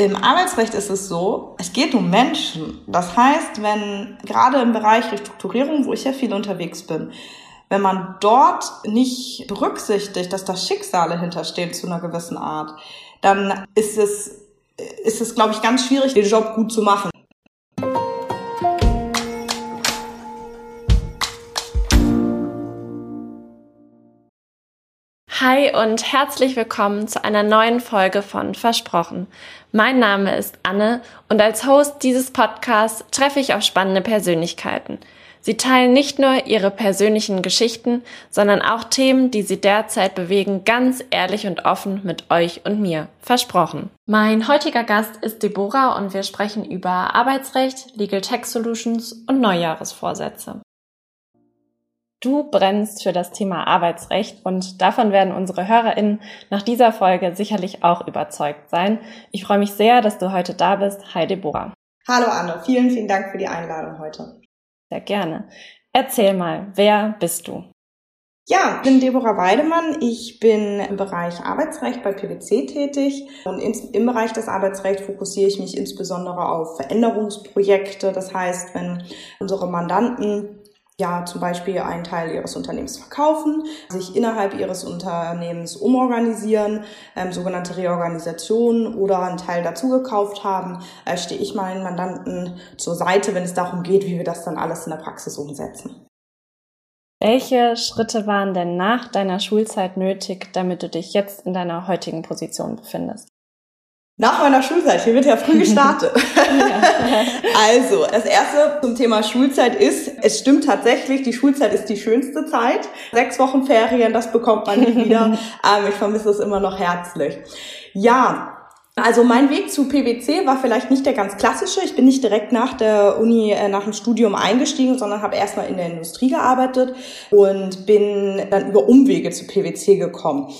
Im Arbeitsrecht ist es so, es geht um Menschen. Das heißt, wenn gerade im Bereich Restrukturierung, wo ich ja viel unterwegs bin, wenn man dort nicht berücksichtigt, dass da Schicksale hinterstehen zu einer gewissen Art, dann ist es, ist es, glaube ich, ganz schwierig, den Job gut zu machen. Hi und herzlich willkommen zu einer neuen Folge von Versprochen. Mein Name ist Anne und als Host dieses Podcasts treffe ich auf spannende Persönlichkeiten. Sie teilen nicht nur ihre persönlichen Geschichten, sondern auch Themen, die sie derzeit bewegen, ganz ehrlich und offen mit euch und mir. Versprochen. Mein heutiger Gast ist Deborah und wir sprechen über Arbeitsrecht, Legal Tech Solutions und Neujahresvorsätze. Du brennst für das Thema Arbeitsrecht und davon werden unsere HörerInnen nach dieser Folge sicherlich auch überzeugt sein. Ich freue mich sehr, dass du heute da bist. Hi Deborah. Hallo Anne, vielen, vielen Dank für die Einladung heute. Sehr gerne. Erzähl mal, wer bist du? Ja, ich bin Deborah Weidemann. Ich bin im Bereich Arbeitsrecht bei PwC tätig und im Bereich des Arbeitsrechts fokussiere ich mich insbesondere auf Veränderungsprojekte. Das heißt, wenn unsere Mandanten ja zum Beispiel einen Teil ihres Unternehmens verkaufen, sich innerhalb ihres Unternehmens umorganisieren, ähm, sogenannte Reorganisation oder einen Teil dazu gekauft haben, äh, stehe ich meinen Mandanten zur Seite, wenn es darum geht, wie wir das dann alles in der Praxis umsetzen. Welche Schritte waren denn nach deiner Schulzeit nötig, damit du dich jetzt in deiner heutigen Position befindest? Nach meiner Schulzeit, hier wird ja früh gestartet. also, das erste zum Thema Schulzeit ist, es stimmt tatsächlich, die Schulzeit ist die schönste Zeit. Sechs Wochen Ferien, das bekommt man nicht wieder. ähm, ich vermisse es immer noch herzlich. Ja, also mein Weg zu PwC war vielleicht nicht der ganz klassische. Ich bin nicht direkt nach der Uni, äh, nach dem Studium eingestiegen, sondern habe erstmal in der Industrie gearbeitet und bin dann über Umwege zu PwC gekommen.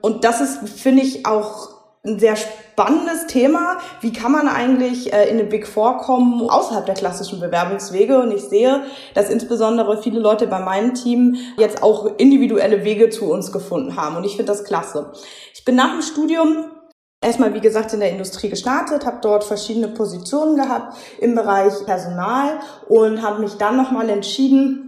Und das ist, finde ich, auch ein sehr spannendes Thema. Wie kann man eigentlich äh, in eine Big Four kommen außerhalb der klassischen Bewerbungswege? Und ich sehe, dass insbesondere viele Leute bei meinem Team jetzt auch individuelle Wege zu uns gefunden haben. Und ich finde das klasse. Ich bin nach dem Studium erstmal, wie gesagt, in der Industrie gestartet, habe dort verschiedene Positionen gehabt im Bereich Personal und habe mich dann nochmal entschieden,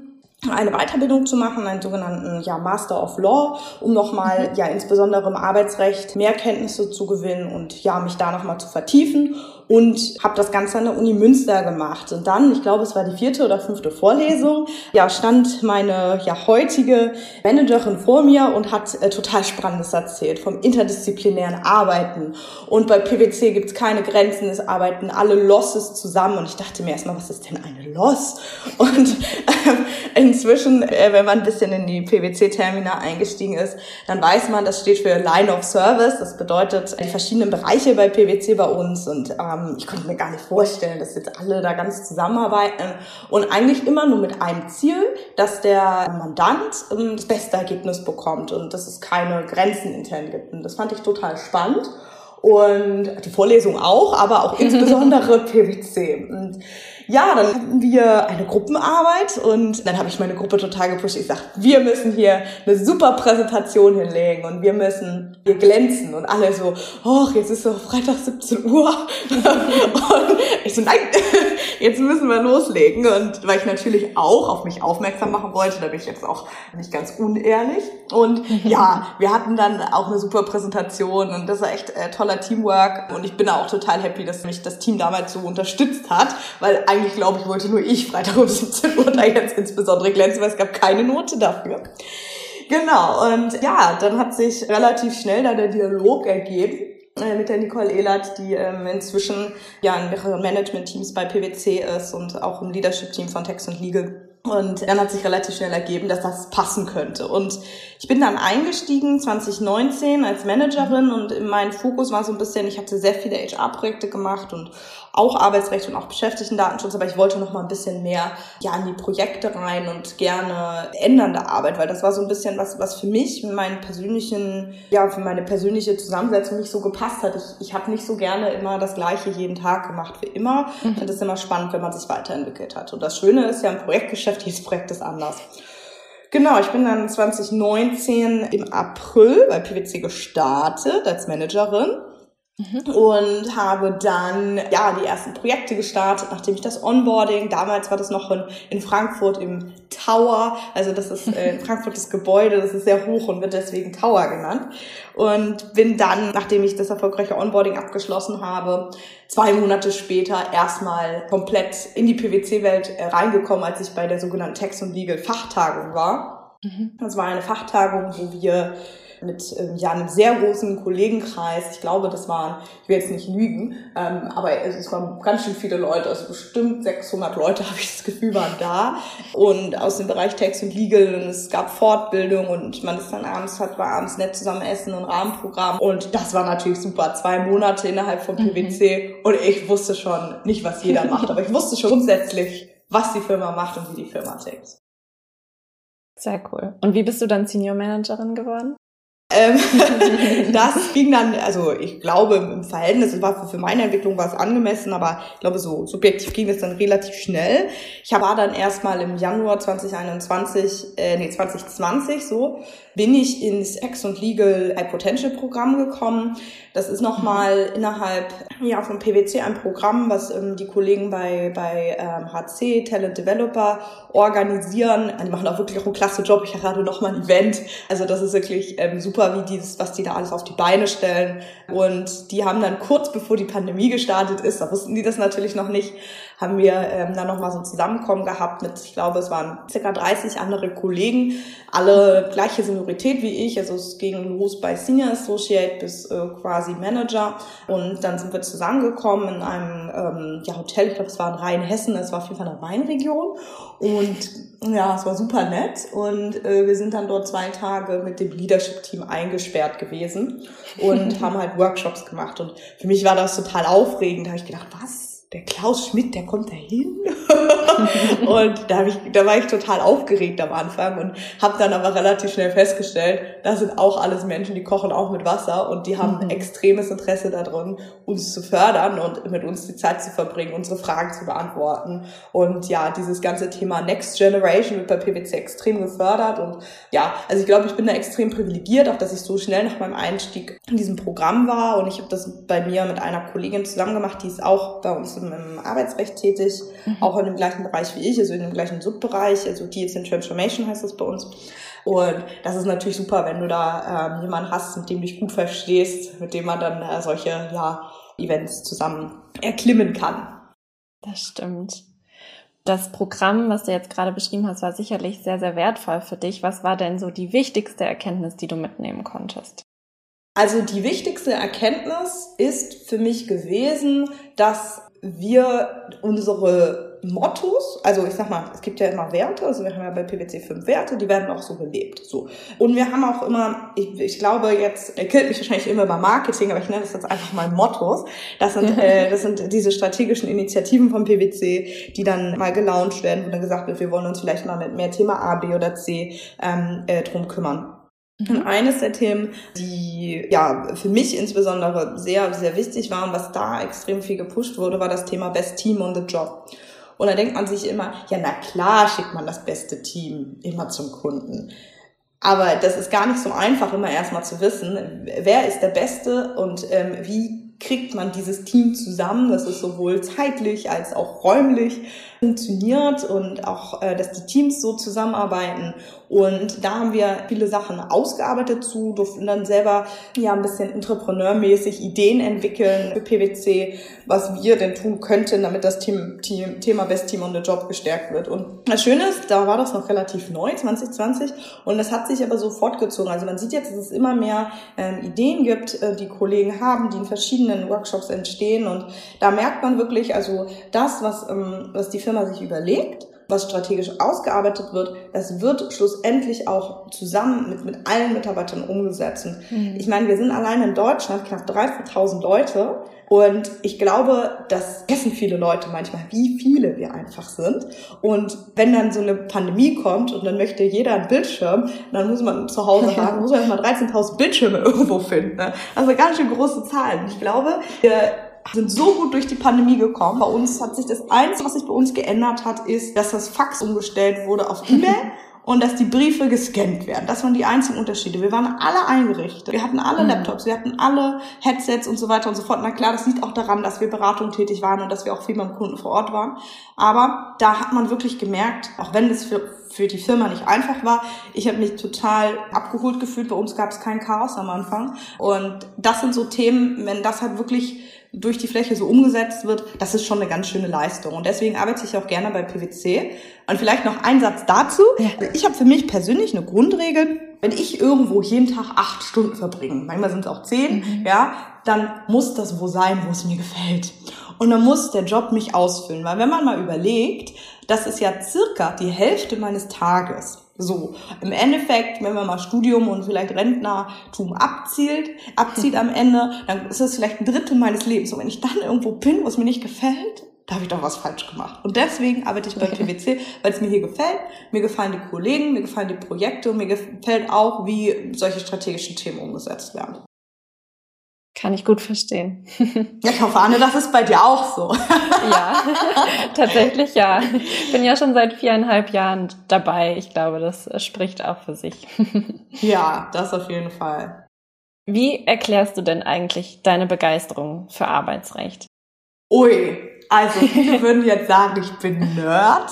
eine Weiterbildung zu machen, einen sogenannten ja, Master of Law, um nochmal ja insbesondere im Arbeitsrecht mehr Kenntnisse zu gewinnen und ja mich da nochmal zu vertiefen und habe das Ganze an der Uni Münster gemacht. Und dann, ich glaube, es war die vierte oder fünfte Vorlesung, ja, stand meine ja heutige Managerin vor mir und hat äh, total Spannendes erzählt vom interdisziplinären Arbeiten. Und bei PwC gibt's keine Grenzen, es arbeiten alle Losses zusammen. Und ich dachte mir erstmal, was ist denn eine Loss? Und äh, inzwischen, äh, wenn man ein bisschen in die PwC-Termina eingestiegen ist, dann weiß man, das steht für Line of Service. Das bedeutet die verschiedenen Bereiche bei PwC bei uns und ähm, ähm, ich konnte mir gar nicht vorstellen, dass jetzt alle da ganz zusammenarbeiten und eigentlich immer nur mit einem Ziel, dass der Mandant ähm, das beste Ergebnis bekommt und dass es keine Grenzen intern gibt. Und das fand ich total spannend und die Vorlesung auch, aber auch insbesondere PwC. Und ja, dann hatten wir eine Gruppenarbeit und dann habe ich meine Gruppe total gepusht. Ich sag, wir müssen hier eine super Präsentation hinlegen und wir müssen hier glänzen und alle so, oh, jetzt ist so Freitag 17 Uhr. Und ich so, nein, jetzt müssen wir loslegen. Und weil ich natürlich auch auf mich aufmerksam machen wollte, da bin ich jetzt auch nicht ganz unehrlich. Und ja, wir hatten dann auch eine super Präsentation und das war echt äh, toller Teamwork. Und ich bin auch total happy, dass mich das Team damals so unterstützt hat, weil eigentlich glaube ich, wollte nur ich Freitag um 17 Uhr da jetzt insbesondere glänzen, weil es gab keine Note dafür. Genau, und ja, dann hat sich relativ schnell da der Dialog ergeben äh, mit der Nicole Ehlert, die ähm, inzwischen ja in mehreren Management-Teams bei PwC ist und auch im Leadership-Team von Tex und Legal. Und dann hat sich relativ schnell ergeben, dass das passen könnte. Und ich bin dann eingestiegen 2019 als Managerin und mein Fokus war so ein bisschen, ich hatte sehr viele HR-Projekte gemacht und auch Arbeitsrecht und auch Beschäftigtendatenschutz, aber ich wollte noch mal ein bisschen mehr ja in die Projekte rein und gerne ändernde Arbeit, weil das war so ein bisschen was, was für mich, für meinen persönlichen, ja, für meine persönliche Zusammensetzung nicht so gepasst hat. Ich, ich habe nicht so gerne immer das Gleiche jeden Tag gemacht wie immer. Mhm. Ich finde es immer spannend, wenn man sich weiterentwickelt hat. Und das Schöne ist ja im Projektgeschäft, jedes Projekt ist anders. Genau, ich bin dann 2019 im April bei PwC gestartet als Managerin Mhm. Und habe dann ja die ersten Projekte gestartet, nachdem ich das Onboarding, damals war das noch in, in Frankfurt im Tower, also das ist äh, in Frankfurt das Gebäude, das ist sehr hoch und wird deswegen Tower genannt. Und bin dann, nachdem ich das erfolgreiche Onboarding abgeschlossen habe, zwei Monate später erstmal komplett in die PwC-Welt äh, reingekommen, als ich bei der sogenannten Text und Legal Fachtagung war. Mhm. Das war eine Fachtagung, wo wir mit ähm, ja einem sehr großen Kollegenkreis. Ich glaube, das waren, ich will jetzt nicht lügen, ähm, aber es waren ganz schön viele Leute, also bestimmt 600 Leute, habe ich das Gefühl, waren da und aus dem Bereich Text und Legal und es gab Fortbildung und man ist dann abends, hat war abends nett zusammen essen und Rahmenprogramm und das war natürlich super. Zwei Monate innerhalb von PwC mhm. und ich wusste schon nicht, was jeder macht, aber ich wusste schon grundsätzlich, was die Firma macht und wie die Firma tickt. Sehr cool. Und wie bist du dann Senior Managerin geworden? Ähm, das ging dann, also ich glaube im Verhältnis, war für meine Entwicklung war es angemessen, aber ich glaube so subjektiv ging es dann relativ schnell. Ich war dann erstmal im Januar 2021, äh, nee 2020 so, bin ich ins Ex und Legal High Potential Programm gekommen. Das ist nochmal mhm. innerhalb ja, vom PwC ein Programm, was ähm, die Kollegen bei, bei ähm, HC, Talent Developer, organisieren. Die machen auch wirklich auch einen klasse Job. Ich hatte nochmal ein Event. Also das ist wirklich ähm, super, wie dieses, was die da alles auf die Beine stellen. Und die haben dann kurz bevor die Pandemie gestartet ist, da wussten die das natürlich noch nicht, haben wir ähm, dann nochmal so ein Zusammenkommen gehabt mit, ich glaube, es waren circa 30 andere Kollegen, alle gleiche Seniorität wie ich. Also es ging los bei Senior Associate bis äh, quasi Manager. Und dann sind wir zusammengekommen in einem ähm, ja, Hotel, ich glaube, es war in Rheinhessen, es war auf jeden Fall eine Weinregion. Und ja, es war super nett. Und äh, wir sind dann dort zwei Tage mit dem Leadership-Team eingesperrt gewesen und haben halt Workshops gemacht. Und für mich war das total aufregend. Da habe ich gedacht, was? der Klaus Schmidt, der kommt da hin. und da, hab ich, da war ich total aufgeregt am Anfang und habe dann aber relativ schnell festgestellt, das sind auch alles Menschen, die kochen auch mit Wasser und die haben mhm. extremes Interesse daran, uns zu fördern und mit uns die Zeit zu verbringen, unsere Fragen zu beantworten. Und ja, dieses ganze Thema Next Generation wird bei PwC extrem gefördert. Und ja, also ich glaube, ich bin da extrem privilegiert, auch dass ich so schnell nach meinem Einstieg in diesem Programm war. Und ich habe das bei mir mit einer Kollegin zusammen gemacht, die ist auch bei uns im, im Arbeitsrecht tätig, mhm. auch in dem gleichen Bereich wie ich, also in dem gleichen Subbereich, also die ist in Transformation heißt das bei uns. Und das ist natürlich super, wenn du da ähm, jemanden hast, mit dem du dich gut verstehst, mit dem man dann äh, solche ja, Events zusammen erklimmen kann. Das stimmt. Das Programm, was du jetzt gerade beschrieben hast, war sicherlich sehr, sehr wertvoll für dich. Was war denn so die wichtigste Erkenntnis, die du mitnehmen konntest? Also die wichtigste Erkenntnis ist für mich gewesen, dass wir unsere Mottos, also ich sag mal, es gibt ja immer Werte, also wir haben ja bei PwC fünf Werte, die werden auch so gelebt. So. Und wir haben auch immer, ich, ich glaube jetzt, er killt mich wahrscheinlich immer bei Marketing, aber ich nenne das jetzt einfach mal Mottos. Das sind, äh, das sind diese strategischen Initiativen vom PwC, die dann mal gelauncht werden, wo dann gesagt wird, wir wollen uns vielleicht mal mit mehr Thema A, B oder C ähm, äh, drum kümmern. Und mhm. eines der Themen, die ja für mich insbesondere sehr, sehr wichtig waren, was da extrem viel gepusht wurde, war das Thema Best Team on the Job. Und da denkt man sich immer, ja, na klar schickt man das beste Team immer zum Kunden. Aber das ist gar nicht so einfach, immer erstmal zu wissen, wer ist der Beste und ähm, wie kriegt man dieses Team zusammen, dass es sowohl zeitlich als auch räumlich funktioniert und auch, äh, dass die Teams so zusammenarbeiten. Und da haben wir viele Sachen ausgearbeitet zu, durften dann selber ja ein bisschen entrepreneurmäßig Ideen entwickeln für PwC, was wir denn tun könnten, damit das Team, Team, Thema Best Team on the Job gestärkt wird. Und das Schöne ist, da war das noch relativ neu, 2020, und das hat sich aber so fortgezogen. Also man sieht jetzt, dass es immer mehr ähm, Ideen gibt, äh, die Kollegen haben, die in verschiedenen Workshops entstehen. Und da merkt man wirklich, also das, was, ähm, was die Firma sich überlegt, was strategisch ausgearbeitet wird, das wird schlussendlich auch zusammen mit, mit allen Mitarbeitern umgesetzt. Mhm. Ich meine, wir sind allein in Deutschland knapp 30.000 Leute und ich glaube, das vergessen viele Leute manchmal, wie viele wir einfach sind. Und wenn dann so eine Pandemie kommt und dann möchte jeder einen Bildschirm, dann muss man zu Hause haben, muss man erstmal 13.000 Bildschirme irgendwo finden. Ne? Also ganz schön große Zahlen. Ich glaube, wir sind so gut durch die Pandemie gekommen. Bei uns hat sich das Einzige, was sich bei uns geändert hat, ist, dass das Fax umgestellt wurde auf E-Mail und dass die Briefe gescannt werden. Das waren die einzigen Unterschiede. Wir waren alle eingerichtet. Wir hatten alle mhm. Laptops, wir hatten alle Headsets und so weiter und so fort. Na klar, das liegt auch daran, dass wir Beratung tätig waren und dass wir auch viel beim Kunden vor Ort waren. Aber da hat man wirklich gemerkt, auch wenn es für, für die Firma nicht einfach war, ich habe mich total abgeholt gefühlt. Bei uns gab es kein Chaos am Anfang. Und das sind so Themen, wenn das halt wirklich durch die Fläche so umgesetzt wird, das ist schon eine ganz schöne Leistung. Und deswegen arbeite ich auch gerne bei PwC. Und vielleicht noch ein Satz dazu. Ja. Ich habe für mich persönlich eine Grundregel. Wenn ich irgendwo jeden Tag acht Stunden verbringe, manchmal sind es auch zehn, mhm. ja, dann muss das wo sein, wo es mir gefällt. Und dann muss der Job mich ausfüllen. Weil wenn man mal überlegt, das ist ja circa die Hälfte meines Tages. So, im Endeffekt, wenn man mal Studium und vielleicht Rentnertum abzielt, abzieht am Ende, dann ist es vielleicht ein Drittel meines Lebens. Und wenn ich dann irgendwo bin, wo es mir nicht gefällt, da habe ich doch was falsch gemacht. Und deswegen arbeite ich bei PwC, weil es mir hier gefällt. Mir gefallen die Kollegen, mir gefallen die Projekte und mir gefällt auch, wie solche strategischen Themen umgesetzt werden. Kann ich gut verstehen. Ja, ich hoffe, Anne, das ist bei dir auch so. Ja, tatsächlich ja. Ich bin ja schon seit viereinhalb Jahren dabei. Ich glaube, das spricht auch für sich. Ja, das auf jeden Fall. Wie erklärst du denn eigentlich deine Begeisterung für Arbeitsrecht? Ui, also viele würden jetzt sagen, ich bin Nerd.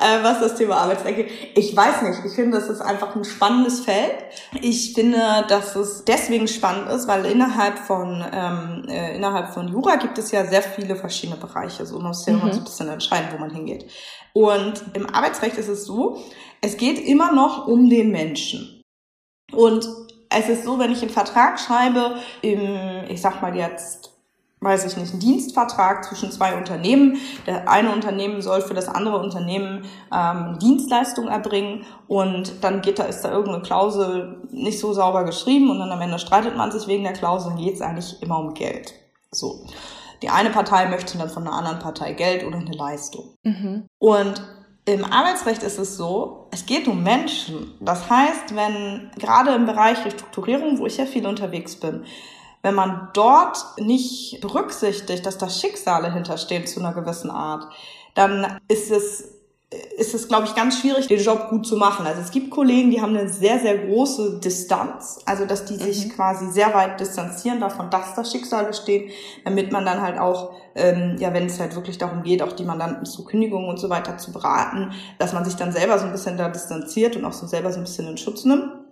Äh, was das Thema Arbeitsrecht geht. Ich weiß nicht, ich finde, das ist einfach ein spannendes Feld. Ich finde, dass es deswegen spannend ist, weil innerhalb von ähm, äh, innerhalb von Jura gibt es ja sehr viele verschiedene Bereiche. So man muss ja mhm. immer so ein bisschen entscheiden, wo man hingeht. Und im Arbeitsrecht ist es so, es geht immer noch um den Menschen. Und es ist so, wenn ich einen Vertrag schreibe, im, ich sag mal jetzt weiß ich nicht, ein Dienstvertrag zwischen zwei Unternehmen. Der eine Unternehmen soll für das andere Unternehmen ähm, Dienstleistung erbringen und dann geht da, ist da irgendeine Klausel nicht so sauber geschrieben und dann am Ende streitet man sich wegen der Klausel und geht es eigentlich immer um Geld. So. Die eine Partei möchte dann von der anderen Partei Geld oder eine Leistung. Mhm. Und im Arbeitsrecht ist es so, es geht um Menschen. Das heißt, wenn gerade im Bereich Restrukturierung, wo ich ja viel unterwegs bin, wenn man dort nicht berücksichtigt, dass da Schicksale hinterstehen zu einer gewissen Art, dann ist es ist es, glaube ich, ganz schwierig, den Job gut zu machen. Also es gibt Kollegen, die haben eine sehr, sehr große Distanz, also dass die sich mhm. quasi sehr weit distanzieren davon, dass da Schicksale stehen, damit man dann halt auch, ähm, ja, wenn es halt wirklich darum geht, auch die Mandanten zu Kündigungen und so weiter zu beraten, dass man sich dann selber so ein bisschen da distanziert und auch so selber so ein bisschen in Schutz nimmt.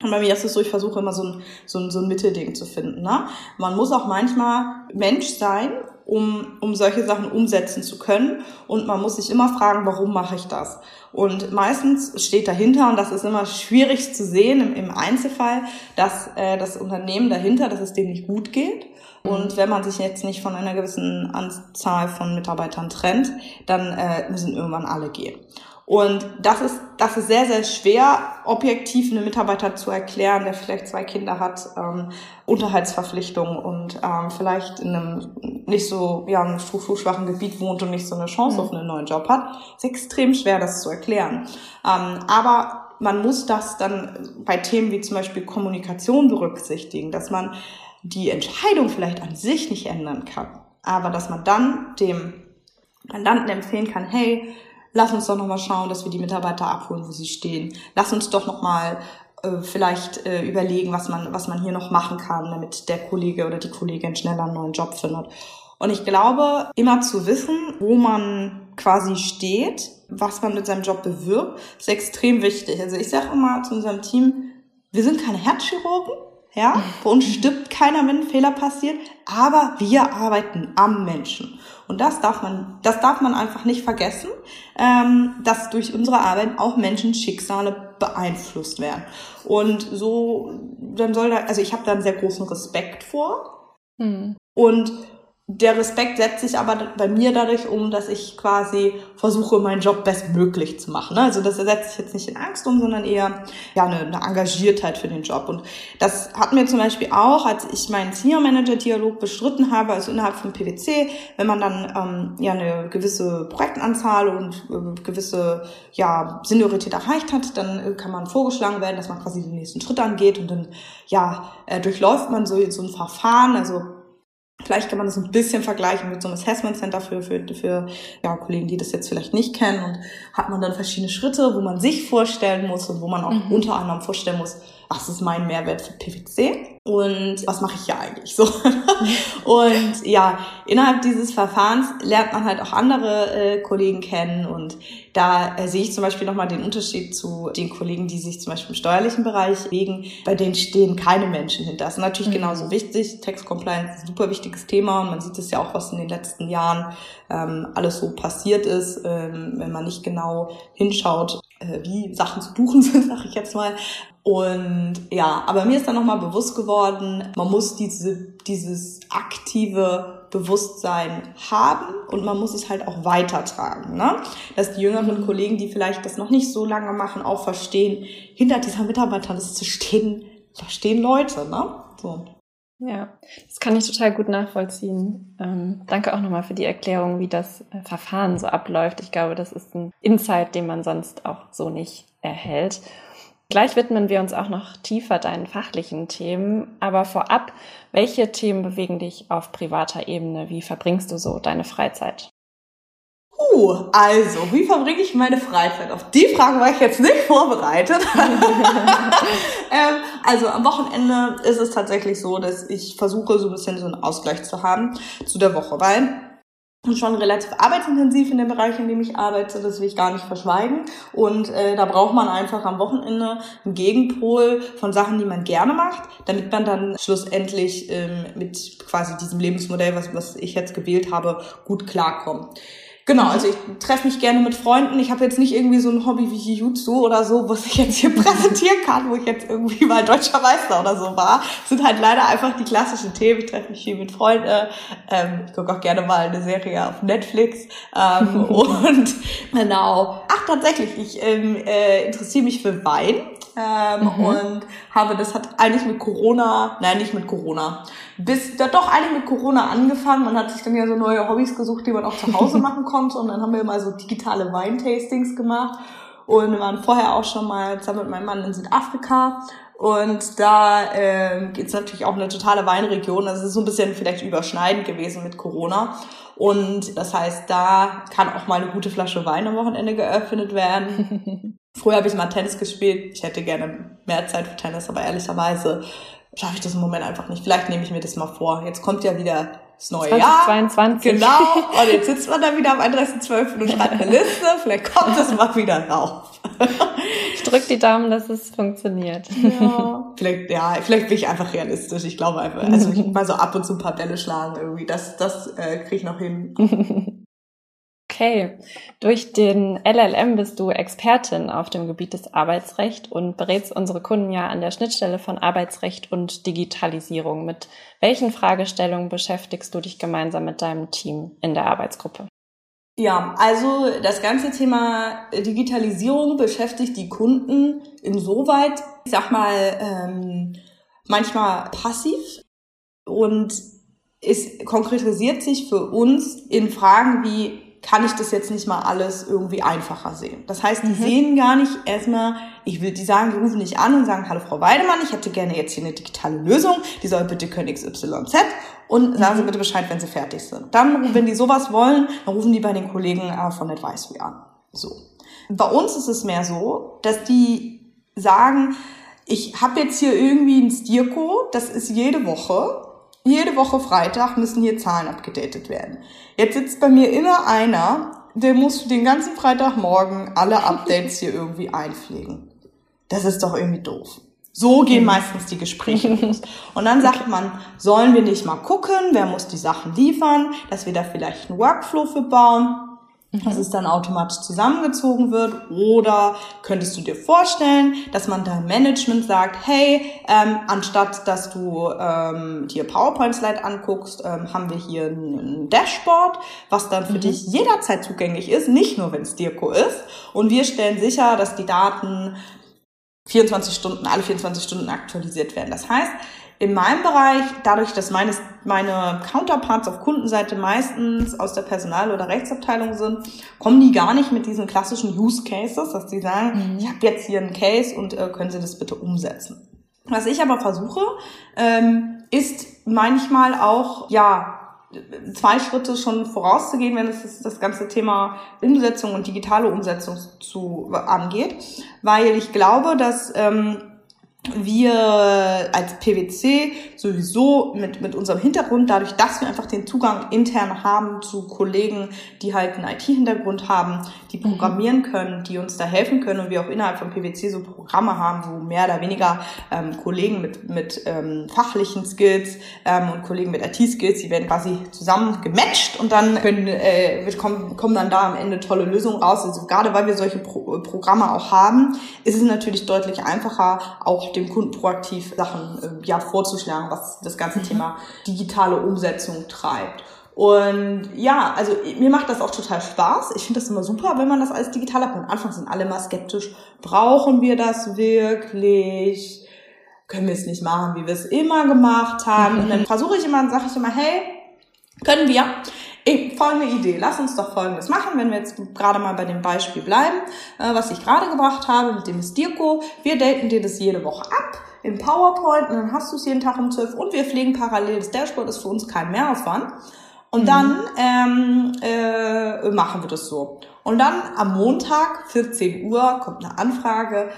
Und bei mir ist es so, ich versuche immer so ein, so ein, so ein Mittelding zu finden. Ne? Man muss auch manchmal Mensch sein, um, um solche Sachen umsetzen zu können. Und man muss sich immer fragen, warum mache ich das? Und meistens steht dahinter, und das ist immer schwierig zu sehen im, im Einzelfall, dass äh, das Unternehmen dahinter, dass es dem nicht gut geht. Und wenn man sich jetzt nicht von einer gewissen Anzahl von Mitarbeitern trennt, dann äh, müssen irgendwann alle gehen. Und das ist, das ist sehr, sehr schwer, objektiv einem Mitarbeiter zu erklären, der vielleicht zwei Kinder hat, ähm, Unterhaltsverpflichtungen und ähm, vielleicht in einem nicht so, ja, einem strukturschwachen Gebiet wohnt und nicht so eine Chance mhm. auf einen neuen Job hat. ist extrem schwer, das zu erklären. Ähm, aber man muss das dann bei Themen wie zum Beispiel Kommunikation berücksichtigen, dass man die Entscheidung vielleicht an sich nicht ändern kann, aber dass man dann dem Mandanten empfehlen kann, hey, lass uns doch nochmal schauen, dass wir die Mitarbeiter abholen, wo sie stehen. Lass uns doch nochmal äh, vielleicht äh, überlegen, was man, was man hier noch machen kann, damit der Kollege oder die Kollegin schneller einen neuen Job findet. Und ich glaube, immer zu wissen, wo man quasi steht, was man mit seinem Job bewirbt, ist extrem wichtig. Also ich sage immer zu unserem Team, wir sind keine Herzchirurgen, ja, bei uns stirbt keiner, wenn ein Fehler passiert, aber wir arbeiten am Menschen. Und das darf man, das darf man einfach nicht vergessen, ähm, dass durch unsere Arbeit auch Menschen Schicksale beeinflusst werden. Und so, dann soll da, also ich habe da einen sehr großen Respekt vor. Mhm. Und der Respekt setzt sich aber bei mir dadurch um, dass ich quasi versuche, meinen Job bestmöglich zu machen. Ne? Also das setzt sich jetzt nicht in Angst um, sondern eher ja eine, eine Engagiertheit für den Job. Und das hat mir zum Beispiel auch, als ich meinen Senior Manager Dialog bestritten habe, also innerhalb von PwC, wenn man dann ähm, ja eine gewisse Projektanzahl und äh, gewisse ja Seniorität erreicht hat, dann äh, kann man vorgeschlagen werden, dass man quasi den nächsten Schritt angeht und dann ja äh, durchläuft man so so ein Verfahren, also Vielleicht kann man das ein bisschen vergleichen mit so einem Assessment Center für, für, für ja, Kollegen, die das jetzt vielleicht nicht kennen. Und hat man dann verschiedene Schritte, wo man sich vorstellen muss und wo man auch mhm. unter anderem vorstellen muss, was ist mein Mehrwert für PwC und was mache ich hier eigentlich so. und ja, innerhalb dieses Verfahrens lernt man halt auch andere äh, Kollegen kennen und da äh, sehe ich zum Beispiel nochmal den Unterschied zu den Kollegen, die sich zum Beispiel im steuerlichen Bereich bewegen. Bei denen stehen keine Menschen hinter. Das ist natürlich mhm. genauso wichtig. Tax Compliance ist ein super wichtiges Thema und man sieht es ja auch, was in den letzten Jahren ähm, alles so passiert ist, ähm, wenn man nicht genau hinschaut, wie Sachen zu buchen sind, sag ich jetzt mal. Und ja, aber mir ist dann nochmal bewusst geworden, man muss diese, dieses aktive Bewusstsein haben und man muss es halt auch weitertragen. Ne? Dass die jüngeren Kollegen, die vielleicht das noch nicht so lange machen, auch verstehen, hinter dieser Mitarbeiterliste stehen, da stehen Leute. Ne? So. Ja, das kann ich total gut nachvollziehen. Ähm, danke auch nochmal für die Erklärung, wie das äh, Verfahren so abläuft. Ich glaube, das ist ein Insight, den man sonst auch so nicht erhält. Gleich widmen wir uns auch noch tiefer deinen fachlichen Themen. Aber vorab, welche Themen bewegen dich auf privater Ebene? Wie verbringst du so deine Freizeit? Uh, also, wie verbringe ich meine Freizeit? Auf die Frage war ich jetzt nicht vorbereitet. ähm, also am Wochenende ist es tatsächlich so, dass ich versuche, so ein bisschen so einen Ausgleich zu haben zu der Woche, weil schon relativ arbeitsintensiv in dem Bereich, in dem ich arbeite, das will ich gar nicht verschweigen. Und äh, da braucht man einfach am Wochenende einen Gegenpol von Sachen, die man gerne macht, damit man dann schlussendlich ähm, mit quasi diesem Lebensmodell, was, was ich jetzt gewählt habe, gut klarkommt. Genau, also ich treffe mich gerne mit Freunden. Ich habe jetzt nicht irgendwie so ein Hobby wie Jiu-Jitsu oder so, was ich jetzt hier präsentieren kann, wo ich jetzt irgendwie mal deutscher Meister oder so war. Das sind halt leider einfach die klassischen Themen. Ich treffe mich viel mit Freunden. Ähm, ich gucke auch gerne mal eine Serie auf Netflix. Ähm, und genau. Ach, tatsächlich, ich ähm, äh, interessiere mich für Wein. Ähm, mhm. Und habe, das hat eigentlich mit Corona, nein, nicht mit Corona, bis, da doch eigentlich mit Corona angefangen. Man hat sich dann ja so neue Hobbys gesucht, die man auch zu Hause machen konnte. Und dann haben wir mal so digitale Weintastings gemacht. Und wir waren vorher auch schon mal zusammen mit meinem Mann in Südafrika. Und da äh, geht es natürlich auch eine totale Weinregion. Das ist so ein bisschen vielleicht überschneidend gewesen mit Corona. Und das heißt, da kann auch mal eine gute Flasche Wein am Wochenende geöffnet werden. Früher habe ich mal Tennis gespielt. Ich hätte gerne mehr Zeit für Tennis, aber ehrlicherweise schaffe ich das im Moment einfach nicht. Vielleicht nehme ich mir das mal vor. Jetzt kommt ja wieder das neue 2022. Jahr. Genau. Und jetzt sitzt man da wieder am 31.12. und schreibt eine Liste. Vielleicht kommt das mal wieder rauf. Ich drücke die Daumen, dass es funktioniert. Ja. Vielleicht, ja, vielleicht bin ich einfach realistisch. Ich glaube einfach, also ich mal so ab und zu ein paar Bälle schlagen irgendwie. Das, das äh, kriege ich noch hin. Okay, durch den LLM bist du Expertin auf dem Gebiet des Arbeitsrecht und berätst unsere Kunden ja an der Schnittstelle von Arbeitsrecht und Digitalisierung. Mit welchen Fragestellungen beschäftigst du dich gemeinsam mit deinem Team in der Arbeitsgruppe? Ja, also das ganze Thema Digitalisierung beschäftigt die Kunden insoweit, ich sag mal, ähm, manchmal passiv und es konkretisiert sich für uns in Fragen wie kann ich das jetzt nicht mal alles irgendwie einfacher sehen. Das heißt, die mhm. sehen gar nicht erstmal, ich will, die sagen, die rufen nicht an und sagen, hallo Frau Weidemann, ich hätte gerne jetzt hier eine digitale Lösung, die soll bitte können XYZ und sagen Sie mhm. bitte Bescheid, wenn Sie fertig sind. Dann, wenn die sowas wollen, dann rufen die bei den Kollegen äh, von Advisory an. So. Bei uns ist es mehr so, dass die sagen, ich habe jetzt hier irgendwie ein Stierco, das ist jede Woche jede Woche Freitag müssen hier Zahlen abgedatet werden. Jetzt sitzt bei mir immer einer, der muss den ganzen Freitagmorgen alle Updates hier irgendwie einpflegen. Das ist doch irgendwie doof. So gehen mhm. meistens die Gespräche los. Und dann sagt man, sollen wir nicht mal gucken, wer muss die Sachen liefern, dass wir da vielleicht einen Workflow für bauen dass mhm. es dann automatisch zusammengezogen wird? Oder könntest du dir vorstellen, dass man deinem Management sagt, hey, ähm, anstatt dass du ähm, dir PowerPoint-Slide anguckst, ähm, haben wir hier ein, ein Dashboard, was dann für mhm. dich jederzeit zugänglich ist, nicht nur wenn es Dirko ist. Und wir stellen sicher, dass die Daten 24 Stunden, alle 24 Stunden aktualisiert werden. Das heißt, in meinem Bereich, dadurch, dass meine, meine Counterparts auf Kundenseite meistens aus der Personal- oder Rechtsabteilung sind, kommen die gar nicht mit diesen klassischen Use Cases, dass die sagen, mhm. ich habe jetzt hier einen Case und äh, können Sie das bitte umsetzen. Was ich aber versuche, ähm, ist manchmal auch, ja, zwei Schritte schon vorauszugehen, wenn es das ganze Thema Umsetzung und digitale Umsetzung zu angeht, weil ich glaube, dass ähm, wir als PwC sowieso mit, mit unserem Hintergrund, dadurch, dass wir einfach den Zugang intern haben zu Kollegen, die halt einen IT-Hintergrund haben, die mhm. programmieren können, die uns da helfen können und wir auch innerhalb von PwC so Programme haben, wo mehr oder weniger ähm, Kollegen mit, mit ähm, fachlichen Skills ähm, und Kollegen mit IT-Skills, die werden quasi zusammen gematcht und dann können, äh, kommen, kommen dann da am Ende tolle Lösungen raus. Also gerade weil wir solche Pro Programme auch haben, ist es natürlich deutlich einfacher, auch dem Kunden proaktiv Sachen äh, ja, vorzuschlagen, was das ganze mhm. Thema digitale Umsetzung treibt. Und ja, also mir macht das auch total Spaß. Ich finde das immer super, wenn man das als digital hat. Am Anfang sind alle mal skeptisch. Brauchen wir das wirklich? Können wir es nicht machen, wie wir es immer gemacht haben? Und dann versuche ich immer, sage ich immer, hey, können wir? Folgende Idee. Lass uns doch Folgendes machen, wenn wir jetzt gerade mal bei dem Beispiel bleiben, äh, was ich gerade gebracht habe mit dem Stirko. Wir daten dir das jede Woche ab im PowerPoint und dann hast du es jeden Tag um 12 und wir pflegen parallel das Dashboard, ist für uns kein Mehraufwand. Und mhm. dann ähm, äh, machen wir das so. Und dann am Montag, 14 Uhr, kommt eine Anfrage,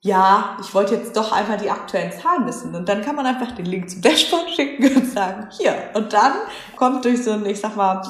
ja, ich wollte jetzt doch einfach die aktuellen Zahlen wissen. Und dann kann man einfach den Link zum Dashboard schicken und sagen, hier. Und dann kommt durch so einen, ich sag mal,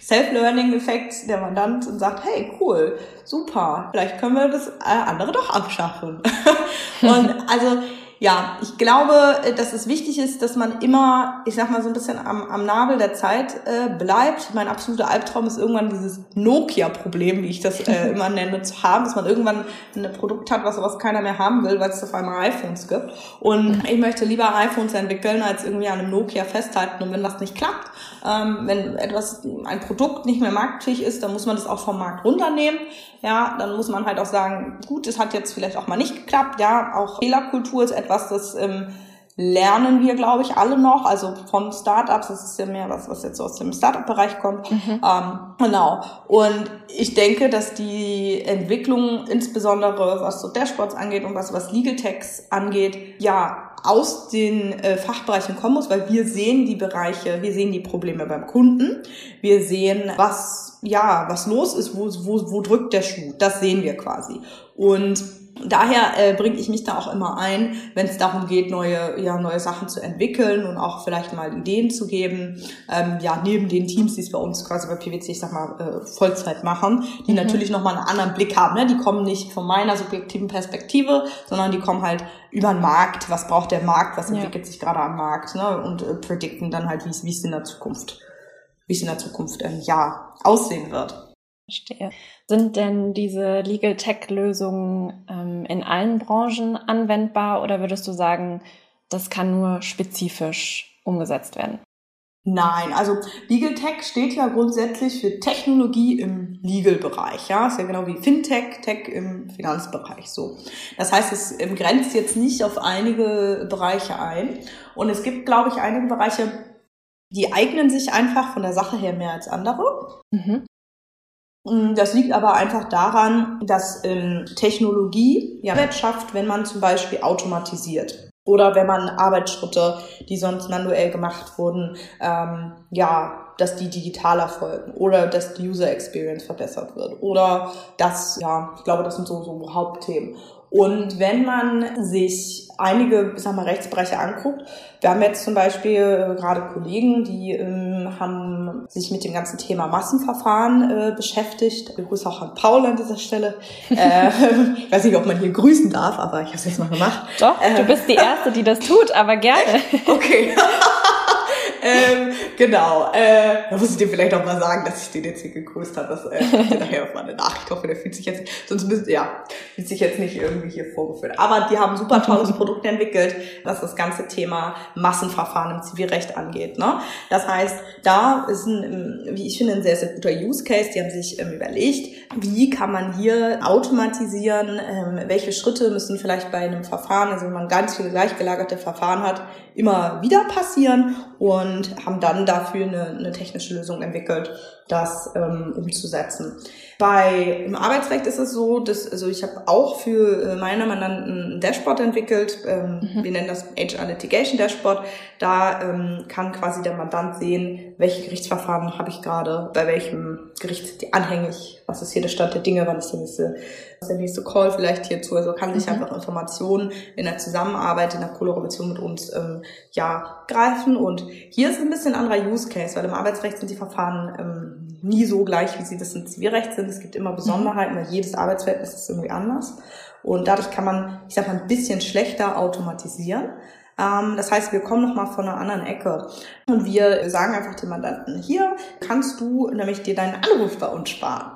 Self-Learning-Effekt der Mandant und sagt, hey, cool, super, vielleicht können wir das äh, andere doch abschaffen. und also ja, ich glaube, äh, dass es wichtig ist, dass man immer, ich sag mal, so ein bisschen am, am Nabel der Zeit äh, bleibt. Mein absoluter Albtraum ist irgendwann dieses Nokia-Problem, wie ich das äh, immer nenne, zu haben, dass man irgendwann ein Produkt hat, was, was keiner mehr haben will, weil es auf einmal iPhones gibt. Und ich möchte lieber iPhones entwickeln, als irgendwie an einem Nokia festhalten. Und wenn das nicht klappt, ähm, wenn etwas, ein Produkt nicht mehr marktfähig ist, dann muss man das auch vom Markt runternehmen. Ja, dann muss man halt auch sagen, gut, es hat jetzt vielleicht auch mal nicht geklappt. Ja, auch Fehlerkultur ist etwas, das ähm, lernen wir, glaube ich, alle noch. Also von Startups, das ist ja mehr was, was jetzt so aus dem Startup-Bereich kommt. Mhm. Ähm, genau. Und ich denke, dass die Entwicklung, insbesondere was so Dashboards angeht und was, was Legal Techs angeht, ja, aus den äh, Fachbereichen kommen muss, weil wir sehen die Bereiche, wir sehen die Probleme beim Kunden, wir sehen, was, ja, was los ist, wo, wo, wo drückt der Schuh. Das sehen wir quasi. Und daher äh, bringe ich mich da auch immer ein, wenn es darum geht, neue, ja, neue Sachen zu entwickeln und auch vielleicht mal Ideen zu geben. Ähm, ja, neben den Teams, die es bei uns quasi bei PwC, ich sag mal, äh, Vollzeit machen, die mhm. natürlich nochmal einen anderen Blick haben. Ne? Die kommen nicht von meiner subjektiven Perspektive, sondern die kommen halt über den Markt. Was braucht der Markt? Was entwickelt ja. sich gerade am Markt? Ne? Und äh, predikten dann halt, wie es in der Zukunft, wie es in der Zukunft ähm, ja aussehen wird. Verstehe. Sind denn diese Legal Tech Lösungen ähm, in allen Branchen anwendbar oder würdest du sagen, das kann nur spezifisch umgesetzt werden? Nein, also Legal Tech steht ja grundsätzlich für Technologie im Legal-Bereich. Ja, ist ja genau wie Fintech, Tech im Finanzbereich so. Das heißt, es grenzt jetzt nicht auf einige Bereiche ein. Und es gibt, glaube ich, einige Bereiche, die eignen sich einfach von der Sache her mehr als andere. Mhm. Mm, das liegt aber einfach daran, dass ähm, Technologie ja Wert schafft, wenn man zum Beispiel automatisiert. Oder wenn man Arbeitsschritte, die sonst manuell gemacht wurden, ähm, ja, dass die digital erfolgen oder dass die User Experience verbessert wird oder dass, ja, ich glaube, das sind so, so Hauptthemen. Und wenn man sich einige, sag mal, Rechtsbereiche anguckt, wir haben jetzt zum Beispiel äh, gerade Kollegen, die ähm, haben sich mit dem ganzen Thema Massenverfahren äh, beschäftigt. Ich grüße auch an Paul an dieser Stelle. äh, ich weiß nicht, ob man hier grüßen darf, aber ich habe es jetzt mal gemacht. Doch, du ähm. bist die Erste, die das tut, aber gerne. Okay. ähm, genau. Äh, da muss ich dir vielleicht auch mal sagen, dass ich den jetzt hier gegrüßt habe. Das äh, nachher auf meine Nachricht. Ich hoffe, der fühlt sich jetzt, sonst müsst, ja, fühlt sich jetzt nicht irgendwie hier vorgeführt. Aber die haben super tolles Produkt entwickelt, was das ganze Thema Massenverfahren im Zivilrecht angeht. Ne? Das heißt, da ist ein, wie ich finde, ein sehr, sehr guter Use Case. Die haben sich ähm, überlegt, wie kann man hier automatisieren, ähm, welche Schritte müssen vielleicht bei einem Verfahren, also wenn man ganz viele gleichgelagerte Verfahren hat, immer wieder passieren und haben dann dafür eine, eine technische Lösung entwickelt, das ähm, umzusetzen. Bei im Arbeitsrecht ist es so, dass also ich habe auch für äh, meine Mandanten ein Dashboard entwickelt. Ähm, mhm. Wir nennen das HR Litigation Dashboard. Da ähm, kann quasi der Mandant sehen, welche Gerichtsverfahren habe ich gerade, bei welchem Gericht die anhängig, was ist hier der Stand der Dinge, wann ist der nächste, was ist der nächste Call vielleicht hierzu. Also kann sich mhm. einfach Informationen in der Zusammenarbeit, in der Kollaboration mit uns ähm, ja greifen. Und hier ist ein bisschen anderer Use Case, weil im Arbeitsrecht sind die Verfahren ähm, nie so gleich, wie sie das im Zivilrecht sind. Es gibt immer Besonderheiten, weil jedes Arbeitsverhältnis ist irgendwie anders. Und dadurch kann man, ich sag mal, ein bisschen schlechter automatisieren. Ähm, das heißt, wir kommen nochmal von einer anderen Ecke. Und wir sagen einfach dem Mandanten, hier kannst du nämlich dir deinen Anruf bei uns sparen.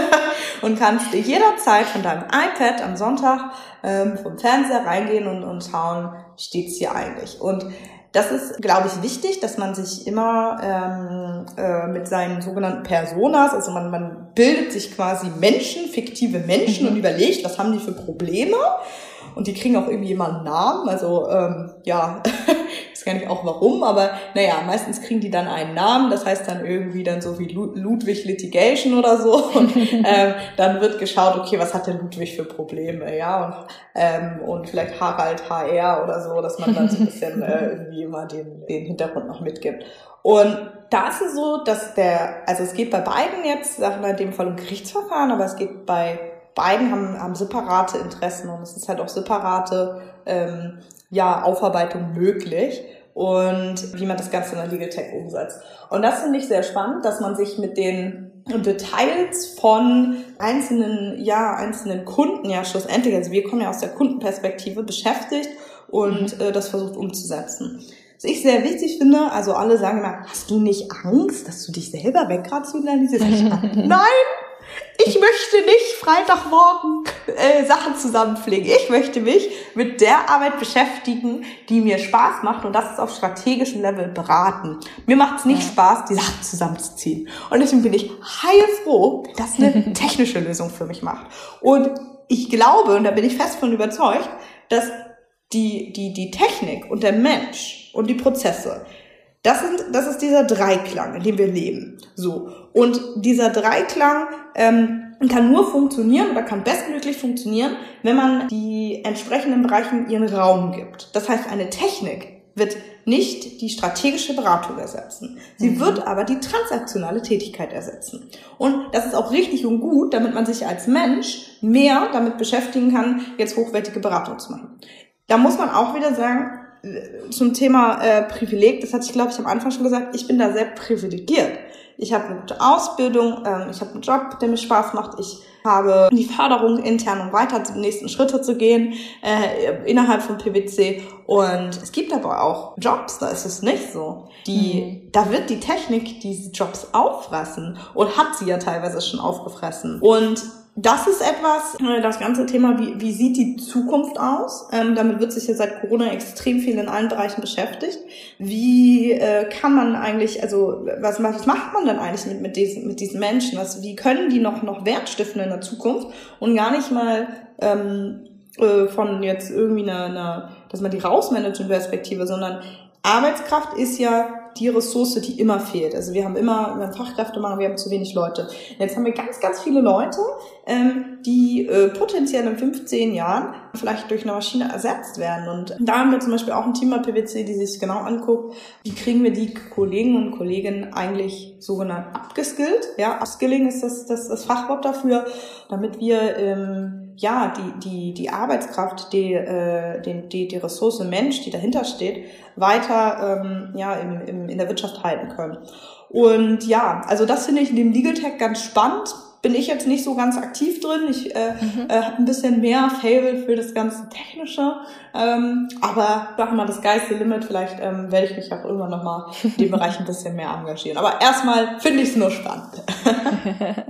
und kannst dir jederzeit von deinem iPad am Sonntag ähm, vom Fernseher reingehen und, und schauen, steht's hier eigentlich. Und das ist, glaube ich, wichtig, dass man sich immer ähm, äh, mit seinen sogenannten Personas, also man, man bildet sich quasi Menschen, fiktive Menschen mhm. und überlegt, was haben die für Probleme und die kriegen auch irgendwie immer einen Namen. Also ähm, ja, weiß gar nicht auch warum, aber naja, meistens kriegen die dann einen Namen. Das heißt dann irgendwie dann so wie Ludwig Litigation oder so. Und ähm, dann wird geschaut, okay, was hat denn Ludwig für Probleme, ja? Und, ähm, und vielleicht Harald HR oder so, dass man dann so ein bisschen äh, irgendwie immer den, den Hintergrund noch mitgibt. Und da ist es so, dass der, also es geht bei beiden jetzt, sagen wir in dem Fall um Gerichtsverfahren, aber es geht bei beiden haben, haben separate Interessen und es ist halt auch separate ähm, ja, Aufarbeitung möglich und wie man das Ganze in der Legal Tech umsetzt. Und das finde ich sehr spannend, dass man sich mit den Details von einzelnen, ja, einzelnen Kunden ja schlussendlich, also wir kommen ja aus der Kundenperspektive, beschäftigt und mhm. äh, das versucht umzusetzen. Was ich sehr wichtig finde, also alle sagen immer, hast du nicht Angst, dass du dich selber wegrationalisierst? Nein, ich möchte nicht Freitagmorgen äh, Sachen zusammenpflegen. Ich möchte mich mit der Arbeit beschäftigen, die mir Spaß macht und das ist auf strategischem Level beraten. Mir macht es nicht Spaß, die Sachen zusammenzuziehen. Und deswegen bin ich heilfroh, dass eine technische Lösung für mich macht. Und ich glaube, und da bin ich fest von überzeugt, dass die, die, die Technik und der Mensch und die Prozesse das, sind, das ist dieser Dreiklang, in dem wir leben. So. Und dieser Dreiklang ähm, kann nur funktionieren oder kann bestmöglich funktionieren, wenn man die entsprechenden Bereichen ihren Raum gibt. Das heißt, eine Technik wird nicht die strategische Beratung ersetzen. Sie mhm. wird aber die transaktionale Tätigkeit ersetzen. Und das ist auch richtig und gut, damit man sich als Mensch mehr damit beschäftigen kann, jetzt hochwertige Beratung zu machen. Da muss man auch wieder sagen, zum Thema äh, Privileg, das hatte ich, glaube ich, am Anfang schon gesagt, ich bin da sehr privilegiert. Ich habe eine gute Ausbildung, ähm, ich habe einen Job, der mir Spaß macht, ich habe die Förderung, intern und weiter die nächsten Schritte zu gehen äh, innerhalb von PwC. Und es gibt aber auch Jobs, da ist es nicht so. Die, mhm. Da wird die Technik diese Jobs auffressen und hat sie ja teilweise schon aufgefressen. Und das ist etwas, äh, das ganze Thema, wie, wie sieht die Zukunft aus? Ähm, damit wird sich ja seit Corona extrem viel in allen Bereichen beschäftigt. Wie äh, kann man eigentlich, also was, was macht man denn eigentlich mit, mit, diesen, mit diesen Menschen? Was, wie können die noch, noch Wert stiften in der Zukunft und gar nicht mal ähm, äh, von jetzt irgendwie einer, einer, dass man die rausmanagt in Perspektive, sondern Arbeitskraft ist ja die Ressource, die immer fehlt. Also wir haben immer, wir haben Fachkräftemangel, wir haben zu wenig Leute. Jetzt haben wir ganz, ganz viele Leute, ähm, die äh, potenziell in 15 Jahren vielleicht durch eine Maschine ersetzt werden. Und da haben wir zum Beispiel auch ein Team bei PwC, die sich genau anguckt, wie kriegen wir die Kollegen und Kolleginnen eigentlich sogenannt abgeskillt. Ja, Upskilling ist das, das, das Fachwort dafür, damit wir ähm, ja die, die, die Arbeitskraft, die, äh, die, die, die Ressource Mensch, die dahinter steht, weiter ähm, ja, im, im, in der Wirtschaft halten können. Und ja, also das finde ich in dem Legal Tech ganz spannend bin ich jetzt nicht so ganz aktiv drin. Ich äh, mhm. äh, habe ein bisschen mehr Fable für das ganze Technische. Ähm, aber sag mal, das geilste Limit, vielleicht ähm, werde ich mich auch irgendwann nochmal in dem Bereich ein bisschen mehr engagieren. Aber erstmal finde ich es nur spannend.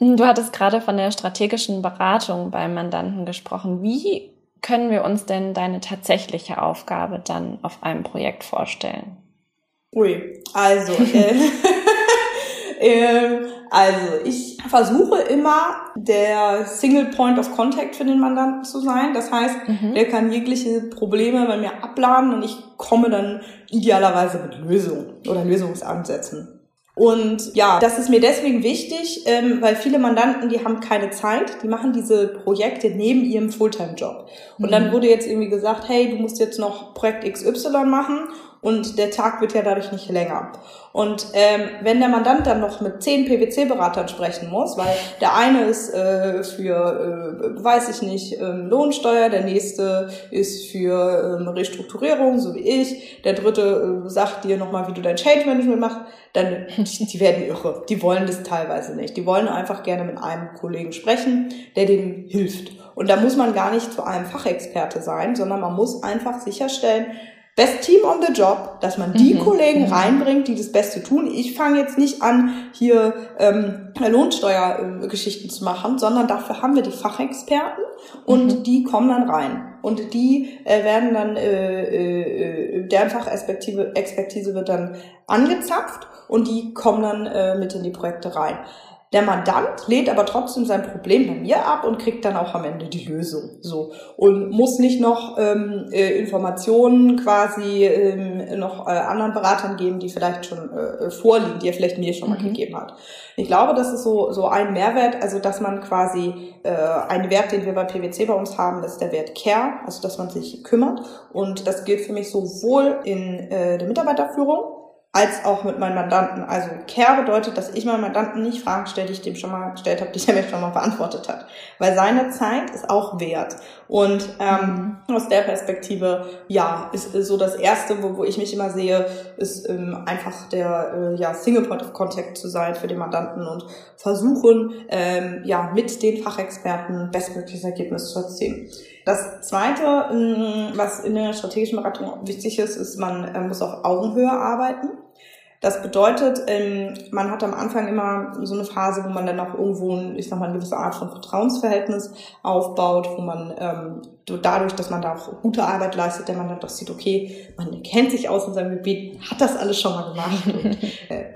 du hattest gerade von der strategischen Beratung beim Mandanten gesprochen. Wie können wir uns denn deine tatsächliche Aufgabe dann auf einem Projekt vorstellen? Ui, also äh, ähm, also ich versuche immer der Single Point of Contact für den Mandanten zu sein. Das heißt, mhm. der kann jegliche Probleme bei mir abladen und ich komme dann idealerweise mit Lösungen oder Lösungsansätzen. Und ja, das ist mir deswegen wichtig, ähm, weil viele Mandanten, die haben keine Zeit, die machen diese Projekte neben ihrem Fulltime-Job. Und mhm. dann wurde jetzt irgendwie gesagt, hey, du musst jetzt noch Projekt XY machen und der Tag wird ja dadurch nicht länger. Und ähm, wenn der Mandant dann noch mit zehn PwC-Beratern sprechen muss, weil der eine ist äh, für, äh, weiß ich nicht, ähm, Lohnsteuer, der nächste ist für ähm, Restrukturierung, so wie ich, der dritte äh, sagt dir nochmal, wie du dein Change Management machst, dann die, werden irre. Die wollen das teilweise nicht. Die wollen einfach gerne mit einem Kollegen sprechen, der denen hilft. Und da muss man gar nicht zu einem Fachexperte sein, sondern man muss einfach sicherstellen, Best Team on the Job, dass man die mhm. Kollegen mhm. reinbringt, die das Beste tun. Ich fange jetzt nicht an, hier ähm, Lohnsteuergeschichten äh, zu machen, sondern dafür haben wir die Fachexperten und mhm. die kommen dann rein. Und die äh, werden dann, äh, äh, deren Fachexpertise Expertise wird dann angezapft und die kommen dann äh, mit in die Projekte rein. Der Mandant lädt aber trotzdem sein Problem bei mir ab und kriegt dann auch am Ende die Lösung. So und muss nicht noch ähm, äh, Informationen quasi ähm, noch äh, anderen Beratern geben, die vielleicht schon äh, vorliegen, die er vielleicht mir schon mal mhm. gegeben hat. Ich glaube, das ist so so ein Mehrwert, also dass man quasi äh, ein Wert, den wir bei PwC bei uns haben, ist der Wert Care, also dass man sich kümmert und das gilt für mich sowohl in äh, der Mitarbeiterführung als auch mit meinen Mandanten. Also Care bedeutet, dass ich meinen Mandanten nicht Fragen stelle, die ich dem schon mal gestellt habe, die er mir schon mal beantwortet hat. Weil seine Zeit ist auch wert. Und ähm, mhm. aus der Perspektive, ja, ist, ist so das Erste, wo, wo ich mich immer sehe, ist ähm, einfach der äh, ja, Single Point of Contact zu sein für den Mandanten und versuchen, ähm, ja, mit den Fachexperten bestmögliches Ergebnis zu erzielen. Das Zweite, ähm, was in der strategischen Beratung wichtig ist, ist, man äh, muss auf Augenhöhe arbeiten. Das bedeutet, ähm, man hat am Anfang immer so eine Phase, wo man dann auch irgendwo, ich sag mal, eine gewisse Art von Vertrauensverhältnis aufbaut, wo man ähm, dadurch, dass man da auch gute Arbeit leistet, der man dann doch sieht, okay, man kennt sich aus in seinem Gebiet, hat das alles schon mal gemacht äh,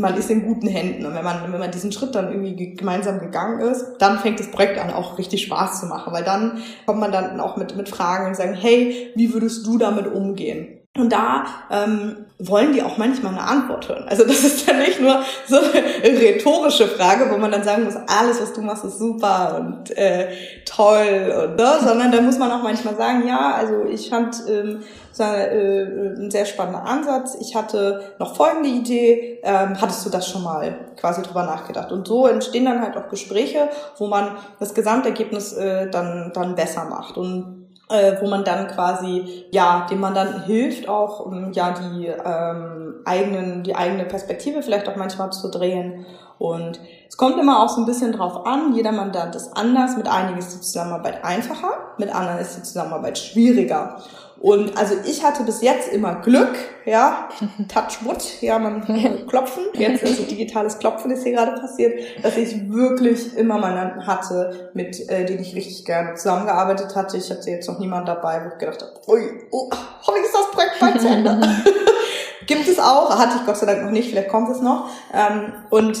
man ist in guten Händen. Und wenn man, wenn man diesen Schritt dann irgendwie gemeinsam gegangen ist, dann fängt das Projekt an, auch richtig Spaß zu machen, weil dann kommt man dann auch mit, mit Fragen und sagen, hey, wie würdest du damit umgehen? Und da ähm, wollen die auch manchmal eine Antwort hören. Also das ist dann nicht nur so eine rhetorische Frage, wo man dann sagen muss, alles, was du machst, ist super und äh, toll und ne? sondern da muss man auch manchmal sagen, ja, also ich fand ähm, so, äh, ein sehr spannender Ansatz. Ich hatte noch folgende Idee. Ähm, hattest du das schon mal quasi drüber nachgedacht? Und so entstehen dann halt auch Gespräche, wo man das Gesamtergebnis äh, dann dann besser macht und äh, wo man dann quasi ja dem Mandanten hilft, auch um ja die ähm, eigenen die eigene Perspektive vielleicht auch manchmal zu drehen. Und es kommt immer auch so ein bisschen drauf an. Jeder Mandant ist anders. Mit einigen ist die Zusammenarbeit einfacher, mit anderen ist die Zusammenarbeit schwieriger. Und also ich hatte bis jetzt immer Glück, ja, Touchwood, ja, man klopfen, jetzt ist ein digitales Klopfen, ist hier gerade passiert, dass ich wirklich immer Mandanten hatte, mit äh, denen ich richtig gerne zusammengearbeitet hatte. Ich hatte jetzt noch niemand dabei, wo ich gedacht habe, ui, oh, hoffentlich ist das Projekt bald zu Ende. Gibt es auch, hatte ich Gott sei Dank noch nicht, vielleicht kommt es noch. Ähm, und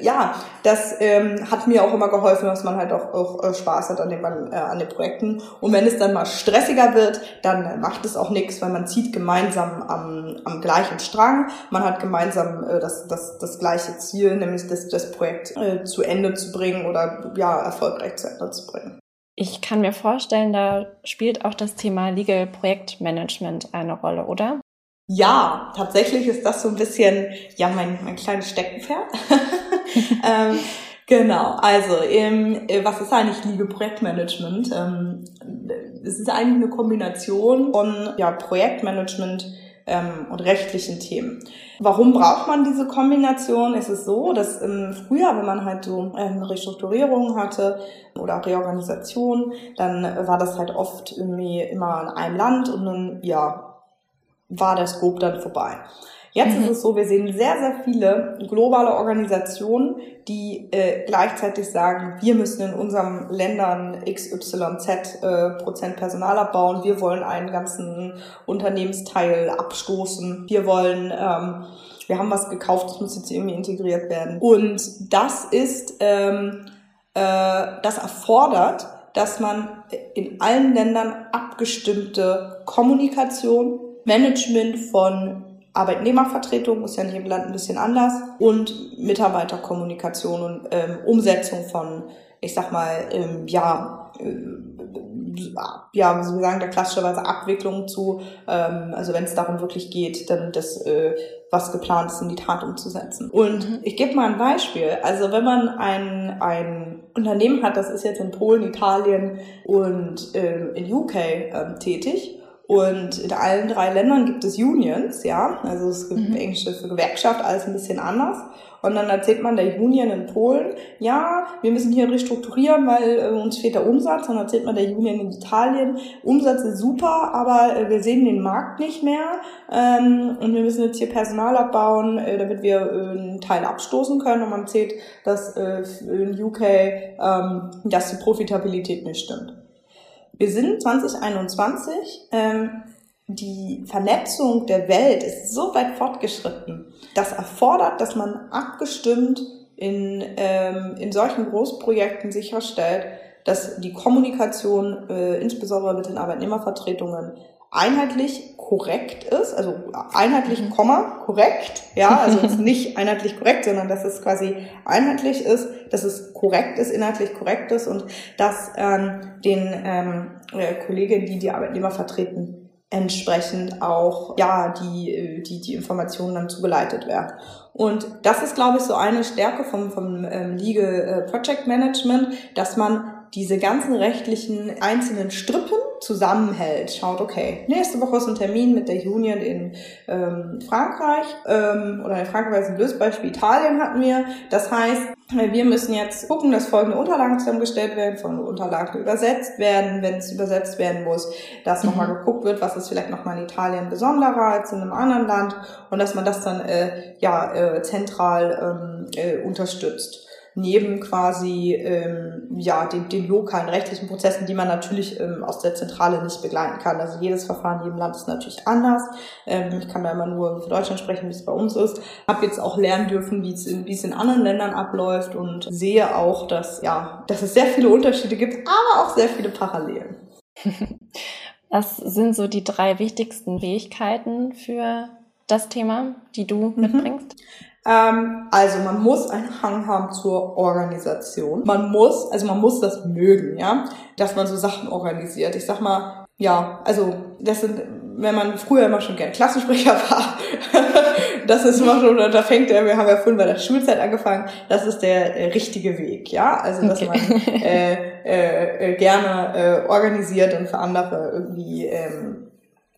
ja, das ähm, hat mir auch immer geholfen, dass man halt auch, auch äh, Spaß hat an den, äh, an den Projekten. Und wenn es dann mal stressiger wird, dann macht es auch nichts, weil man zieht gemeinsam am, am gleichen Strang. Man hat gemeinsam äh, das, das, das gleiche Ziel, nämlich das, das Projekt äh, zu Ende zu bringen oder ja, erfolgreich zu Ende zu bringen. Ich kann mir vorstellen, da spielt auch das Thema Legal Projektmanagement eine Rolle, oder? Ja, tatsächlich ist das so ein bisschen, ja, mein, mein kleines Steckenpferd. ähm, genau, also ähm, was ist eigentlich Liebe Projektmanagement? Ähm, es ist eigentlich eine Kombination von ja, Projektmanagement ähm, und rechtlichen Themen. Warum braucht man diese Kombination? Es ist so, dass ähm, früher, wenn man halt so ähm, Restrukturierungen hatte oder Reorganisation, dann war das halt oft irgendwie immer in einem Land und dann, ja, war der Scope dann vorbei. Jetzt mhm. ist es so, wir sehen sehr, sehr viele globale Organisationen, die äh, gleichzeitig sagen, wir müssen in unseren Ländern XYZ äh, Prozent Personal abbauen, wir wollen einen ganzen Unternehmensteil abstoßen, wir wollen, ähm, wir haben was gekauft, das muss jetzt irgendwie integriert werden. Und das ist, ähm, äh, das erfordert, dass man in allen Ländern abgestimmte Kommunikation Management von Arbeitnehmervertretung, ist ja in jedem Land ein bisschen anders, und Mitarbeiterkommunikation und ähm, Umsetzung von, ich sag mal, ähm, ja, äh, ja, wie sagen, der klassischerweise Abwicklung zu, ähm, also wenn es darum wirklich geht, dann das, äh, was geplant ist, in die Tat umzusetzen. Und mhm. ich gebe mal ein Beispiel. Also wenn man ein, ein Unternehmen hat, das ist jetzt in Polen, Italien und ähm, in UK ähm, tätig, und in allen drei Ländern gibt es Unions, ja, also es gibt mhm. englische für Gewerkschaft, alles ein bisschen anders. Und dann erzählt man der Union in Polen, ja, wir müssen hier restrukturieren, weil äh, uns fehlt der Umsatz. Dann erzählt man der Union in Italien, Umsatz ist super, aber äh, wir sehen den Markt nicht mehr ähm, und wir müssen jetzt hier Personal abbauen, äh, damit wir äh, einen Teil abstoßen können. Und man erzählt, dass äh, in UK ähm, dass die Profitabilität nicht stimmt. Wir sind 2021. Ähm, die Vernetzung der Welt ist so weit fortgeschritten. Das erfordert, dass man abgestimmt in, ähm, in solchen Großprojekten sicherstellt, dass die Kommunikation, äh, insbesondere mit den Arbeitnehmervertretungen, einheitlich korrekt ist, also einheitlich. Komma, korrekt, ja, also nicht einheitlich korrekt, sondern dass es quasi einheitlich ist, dass es korrekt ist, inhaltlich korrekt ist und dass ähm, den ähm, äh, Kolleginnen, die die Arbeitnehmer vertreten, entsprechend auch ja die äh, die die Informationen dann zugeleitet werden und das ist glaube ich so eine Stärke vom vom ähm, Legal äh, Project Management dass man diese ganzen rechtlichen einzelnen Strippen zusammenhält, schaut, okay, nächste Woche ist ein Termin mit der Union in ähm, Frankreich ähm, oder in Frankreich ist ein Lösbeispiel Italien hatten wir. Das heißt, wir müssen jetzt gucken, dass folgende Unterlagen zusammengestellt werden, folgende Unterlagen übersetzt werden, wenn es übersetzt werden muss, dass mhm. nochmal geguckt wird, was ist vielleicht nochmal in Italien besonderer als in einem anderen Land und dass man das dann äh, ja äh, zentral ähm, äh, unterstützt neben quasi ähm, ja den, den lokalen rechtlichen Prozessen, die man natürlich ähm, aus der Zentrale nicht begleiten kann. Also jedes Verfahren in jedem Land ist natürlich anders. Ähm, ich kann da immer nur für Deutschland sprechen, wie es bei uns ist. Habe jetzt auch lernen dürfen, wie es in, wie es in anderen Ländern abläuft und sehe auch, dass ja, dass es sehr viele Unterschiede gibt, aber auch sehr viele Parallelen. Was sind so die drei wichtigsten Fähigkeiten für das Thema, die du mhm. mitbringst? Ähm, also man muss einen Hang haben zur Organisation. Man muss, also man muss das mögen, ja, dass man so Sachen organisiert. Ich sag mal, ja, also das sind, wenn man früher immer schon gern Klassensprecher war, das ist immer schon, da fängt er, wir haben ja vorhin bei der Schulzeit angefangen, das ist der äh, richtige Weg, ja, also dass okay. man äh, äh, äh, gerne äh, organisiert und für andere irgendwie ähm,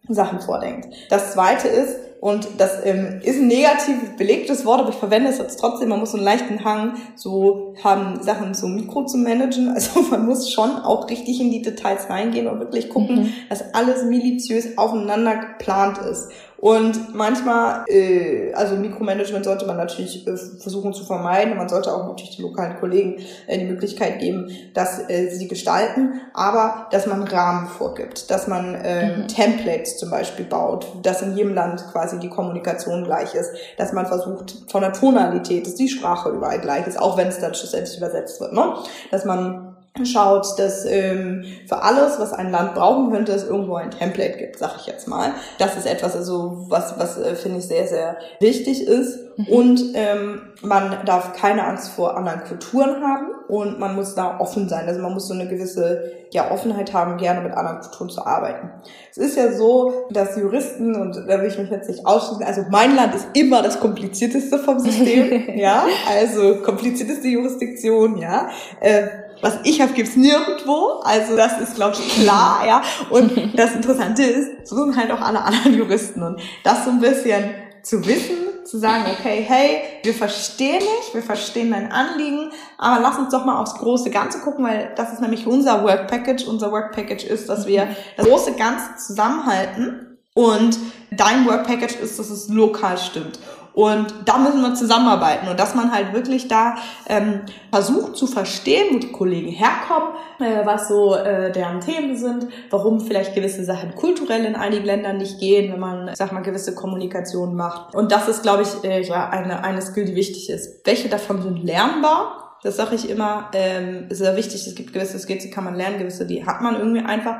Sachen vordenkt. Das zweite ist, und das ähm, ist ein negativ belegtes Wort, aber ich verwende es jetzt trotzdem. Man muss so einen leichten Hang, so haben Sachen so mikro zu managen. Also man muss schon auch richtig in die Details reingehen und wirklich gucken, mhm. dass alles miliziös aufeinander geplant ist. Und manchmal, äh, also Mikromanagement sollte man natürlich äh, versuchen zu vermeiden. Man sollte auch natürlich den lokalen Kollegen äh, die Möglichkeit geben, dass äh, sie gestalten, aber dass man Rahmen vorgibt, dass man äh, mhm. Templates zum Beispiel baut, dass in jedem Land quasi die Kommunikation gleich ist, dass man versucht von der Tonalität, dass die Sprache überall gleich ist, auch wenn es dann schlussendlich übersetzt wird, ne? dass man schaut, dass ähm, für alles, was ein Land brauchen könnte, es irgendwo ein Template gibt, sag ich jetzt mal. Das ist etwas, also was, was äh, finde ich sehr, sehr wichtig ist. Mhm. Und ähm, man darf keine Angst vor anderen Kulturen haben und man muss da offen sein. Also man muss so eine gewisse ja, Offenheit haben, gerne mit anderen Kulturen zu arbeiten. Es ist ja so, dass Juristen, und da will ich mich jetzt nicht ausschließen, also mein Land ist immer das komplizierteste vom System, ja, also komplizierteste Jurisdiktion, ja. Äh, was ich habe, gibt's nirgendwo. Also das ist, glaube ich, klar, ja. Und das Interessante ist, so sind halt auch alle anderen Juristen. Und das so ein bisschen zu wissen, zu sagen, okay, hey, wir verstehen dich, wir verstehen dein Anliegen, aber lass uns doch mal aufs große Ganze gucken, weil das ist nämlich unser Work Package. Unser Work Package ist, dass wir das große Ganze zusammenhalten und dein Work Package ist, dass es lokal stimmt. Und da müssen wir zusammenarbeiten und dass man halt wirklich da ähm, versucht zu verstehen, wo die Kollegen herkommen, äh, was so äh, deren Themen sind, warum vielleicht gewisse Sachen kulturell in einigen Ländern nicht gehen, wenn man, sag mal, gewisse Kommunikation macht. Und das ist, glaube ich, äh, ja eine, eine Skill, die wichtig ist. Welche davon sind lernbar? Das sage ich immer, ähm, ist sehr wichtig. Es gibt gewisse Skills, die kann man lernen, gewisse, die hat man irgendwie einfach.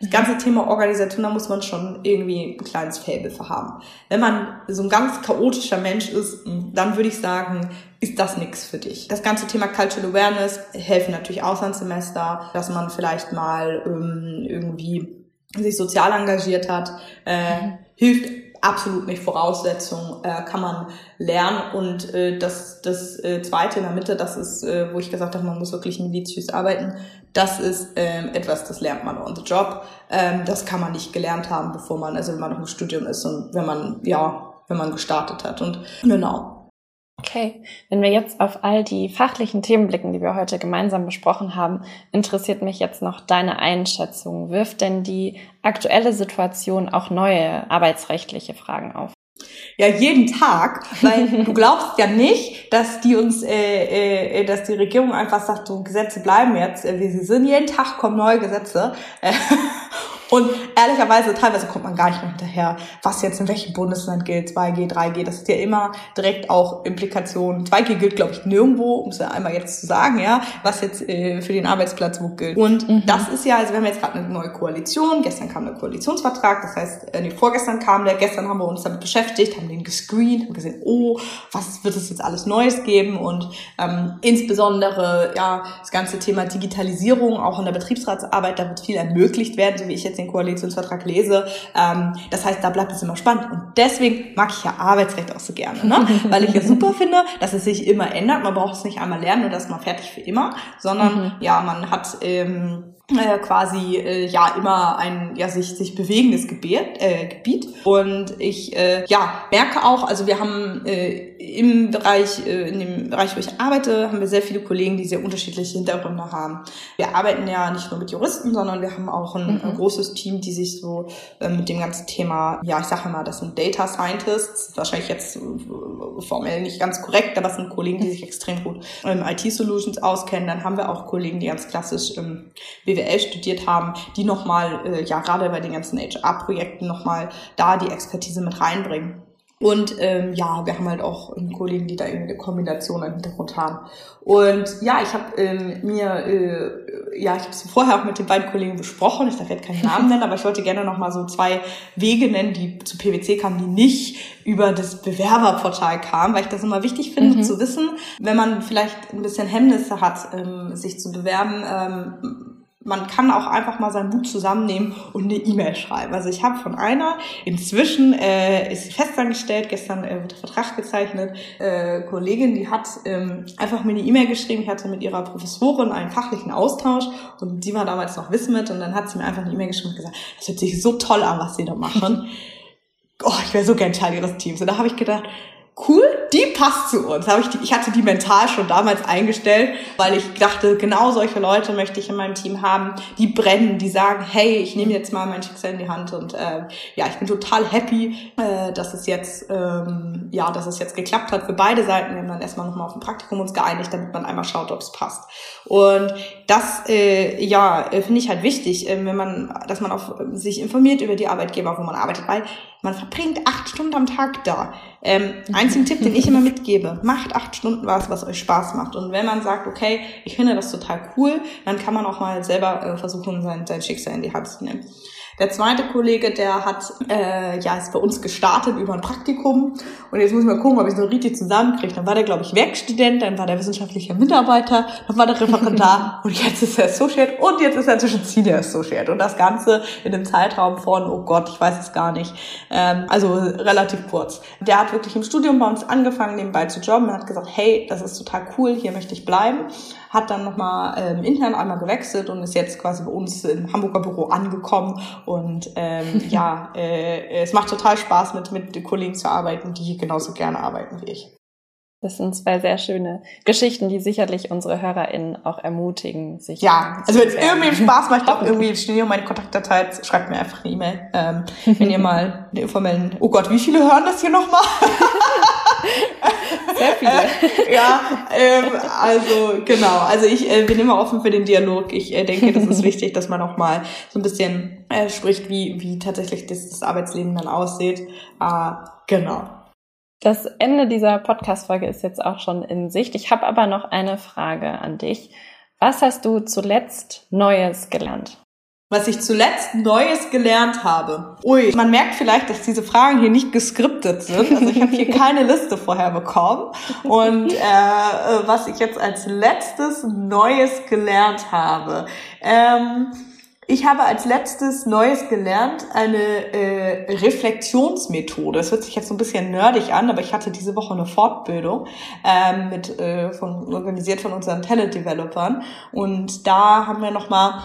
Das ganze Thema Organisation, da muss man schon irgendwie ein kleines Faible für haben. Wenn man so ein ganz chaotischer Mensch ist, dann würde ich sagen, ist das nichts für dich. Das ganze Thema Cultural Awareness helfen natürlich Auslandssemester, dass man vielleicht mal ähm, irgendwie sich sozial engagiert hat, äh, mhm. hilft absolut nicht Voraussetzung, äh, kann man lernen. Und äh, das, das äh, Zweite in der Mitte, das ist, äh, wo ich gesagt habe, man muss wirklich minutiös arbeiten, das ist ähm, etwas, das lernt man on the job. Ähm, das kann man nicht gelernt haben, bevor man, also wenn man noch im Studium ist und wenn man, ja, wenn man gestartet hat. Und genau, Okay, wenn wir jetzt auf all die fachlichen Themen blicken, die wir heute gemeinsam besprochen haben, interessiert mich jetzt noch deine Einschätzung. Wirft denn die aktuelle Situation auch neue arbeitsrechtliche Fragen auf? Ja, jeden Tag, weil du glaubst ja nicht, dass die uns, äh, äh, dass die Regierung einfach sagt, so Gesetze bleiben jetzt, äh, wie sie sind. Jeden Tag kommen neue Gesetze. Und ehrlicherweise, teilweise kommt man gar nicht mehr hinterher, was jetzt in welchem Bundesland gilt, 2G, 3G. Das ist ja immer direkt auch Implikationen. 2G gilt, glaube ich, nirgendwo, um es ja einmal jetzt zu sagen, ja, was jetzt äh, für den Arbeitsplatz wo gilt. Und mhm. das ist ja, also wir haben jetzt gerade eine neue Koalition. Gestern kam der Koalitionsvertrag, das heißt, äh, nee, vorgestern kam der, gestern haben wir uns damit beschäftigt, haben den gescreent, haben gesehen, oh, was wird es jetzt alles Neues geben? Und ähm, insbesondere, ja, das ganze Thema Digitalisierung, auch in der Betriebsratsarbeit, da wird viel ermöglicht werden, so wie ich jetzt den Koalitionsvertrag lese. Ähm, das heißt, da bleibt es immer spannend. Und deswegen mag ich ja Arbeitsrecht auch so gerne, ne? weil ich ja super finde, dass es sich immer ändert. Man braucht es nicht einmal lernen und das ist mal fertig für immer, sondern mhm. ja, man hat ähm, äh, quasi äh, ja immer ein ja sich sich bewegendes Gebiet, äh, Gebiet. Und ich äh, ja merke auch also wir haben äh, im Bereich äh, in dem Bereich wo ich arbeite haben wir sehr viele Kollegen die sehr unterschiedliche Hintergründe haben. Wir arbeiten ja nicht nur mit Juristen sondern wir haben auch ein, mhm. ein großes Team die sich so äh, mit dem ganzen Thema ja ich sage mal das sind Data Scientists. Wahrscheinlich jetzt äh, formell nicht ganz korrekt aber es sind Kollegen die sich extrem gut im IT Solutions auskennen. Dann haben wir auch Kollegen die ganz klassisch ähm, BWL studiert haben, die nochmal, äh, ja, gerade bei den ganzen HR-Projekten nochmal da die Expertise mit reinbringen. Und ähm, ja, wir haben halt auch Kollegen, die da irgendwie eine Kombination im Hintergrund haben. Und ja, ich habe ähm, mir, äh, ja, ich habe es vorher auch mit den beiden Kollegen besprochen. Ich darf jetzt keinen Namen nennen, aber ich wollte gerne noch mal so zwei Wege nennen, die zu PwC kamen, die nicht über das Bewerberportal kamen, weil ich das immer wichtig finde mhm. zu wissen, wenn man vielleicht ein bisschen Hemmnisse hat, ähm, sich zu bewerben. Ähm, man kann auch einfach mal seinen Mut zusammennehmen und eine E-Mail schreiben. Also ich habe von einer, inzwischen äh, ist sie festangestellt, gestern äh, wird der Vertrag gezeichnet, äh, Kollegin, die hat ähm, einfach mir eine E-Mail geschrieben, ich hatte mit ihrer Professorin einen fachlichen Austausch und die war damals noch Wismit und dann hat sie mir einfach eine E-Mail geschrieben und gesagt, das hört sich so toll an, was sie da machen. oh, ich wäre so gern Teil ihres Teams. Und da habe ich gedacht, cool, die passt zu uns. Hab ich, die, ich hatte die mental schon damals eingestellt, weil ich dachte, genau solche Leute möchte ich in meinem Team haben, die brennen, die sagen, hey, ich nehme jetzt mal mein Schicksal in die Hand und äh, ja, ich bin total happy, äh, dass es jetzt ähm, ja, dass es jetzt geklappt hat für beide Seiten. Wir haben dann erstmal nochmal auf ein Praktikum uns geeinigt, damit man einmal schaut, ob es passt. Und das äh, ja finde ich halt wichtig, äh, wenn man, dass man auch sich informiert über die Arbeitgeber, wo man arbeitet, weil man verbringt acht Stunden am Tag da. Ähm, einzigen Tipp, den ich immer mitgebe, macht acht Stunden was, was euch Spaß macht. Und wenn man sagt, okay, ich finde das total cool, dann kann man auch mal selber äh, versuchen, sein, sein Schicksal in die Hand zu nehmen. Der zweite Kollege, der hat, äh, ja, ist bei uns gestartet über ein Praktikum. Und jetzt muss ich mal gucken, ob ich es noch richtig zusammenkriege. Dann war der, glaube ich, Werkstudent, dann war der wissenschaftliche Mitarbeiter, dann war der Referendar und jetzt ist er Associate und jetzt ist er zwischen Senior Associate. Und das Ganze in einem Zeitraum von, oh Gott, ich weiß es gar nicht. Ähm, also relativ kurz. Der hat wirklich im Studium bei uns angefangen, nebenbei zu jobben und hat gesagt, hey, das ist total cool, hier möchte ich bleiben hat dann nochmal ähm, intern einmal gewechselt und ist jetzt quasi bei uns im Hamburger Büro angekommen. Und ähm, ja, äh, es macht total Spaß, mit, mit Kollegen zu arbeiten, die genauso gerne arbeiten wie ich. Das sind zwei sehr schöne Geschichten, die sicherlich unsere HörerInnen auch ermutigen, sich. Ja, also wenn es irgendwie Spaß macht, auch irgendwie hier meine Kontaktdatei, schreibt mir einfach eine E-Mail. Ähm, wenn ihr mal eine informellen, oh Gott, wie viele hören das hier nochmal? Sehr viele. ja, ähm, also genau. Also ich äh, bin immer offen für den Dialog. Ich äh, denke, das ist wichtig, dass man auch mal so ein bisschen äh, spricht, wie, wie tatsächlich das, das Arbeitsleben dann aussieht. Äh, genau. Das Ende dieser Podcast-Folge ist jetzt auch schon in Sicht. Ich habe aber noch eine Frage an dich. Was hast du zuletzt Neues gelernt? Was ich zuletzt Neues gelernt habe. Ui, man merkt vielleicht, dass diese Fragen hier nicht geskriptet sind. Also ich habe hier keine Liste vorher bekommen. Und äh, was ich jetzt als letztes Neues gelernt habe. Ähm, ich habe als letztes Neues gelernt eine äh, Reflexionsmethode. Das hört sich jetzt so ein bisschen nerdig an, aber ich hatte diese Woche eine Fortbildung ähm, mit äh, von organisiert von unseren Talent-Developern und da haben wir noch mal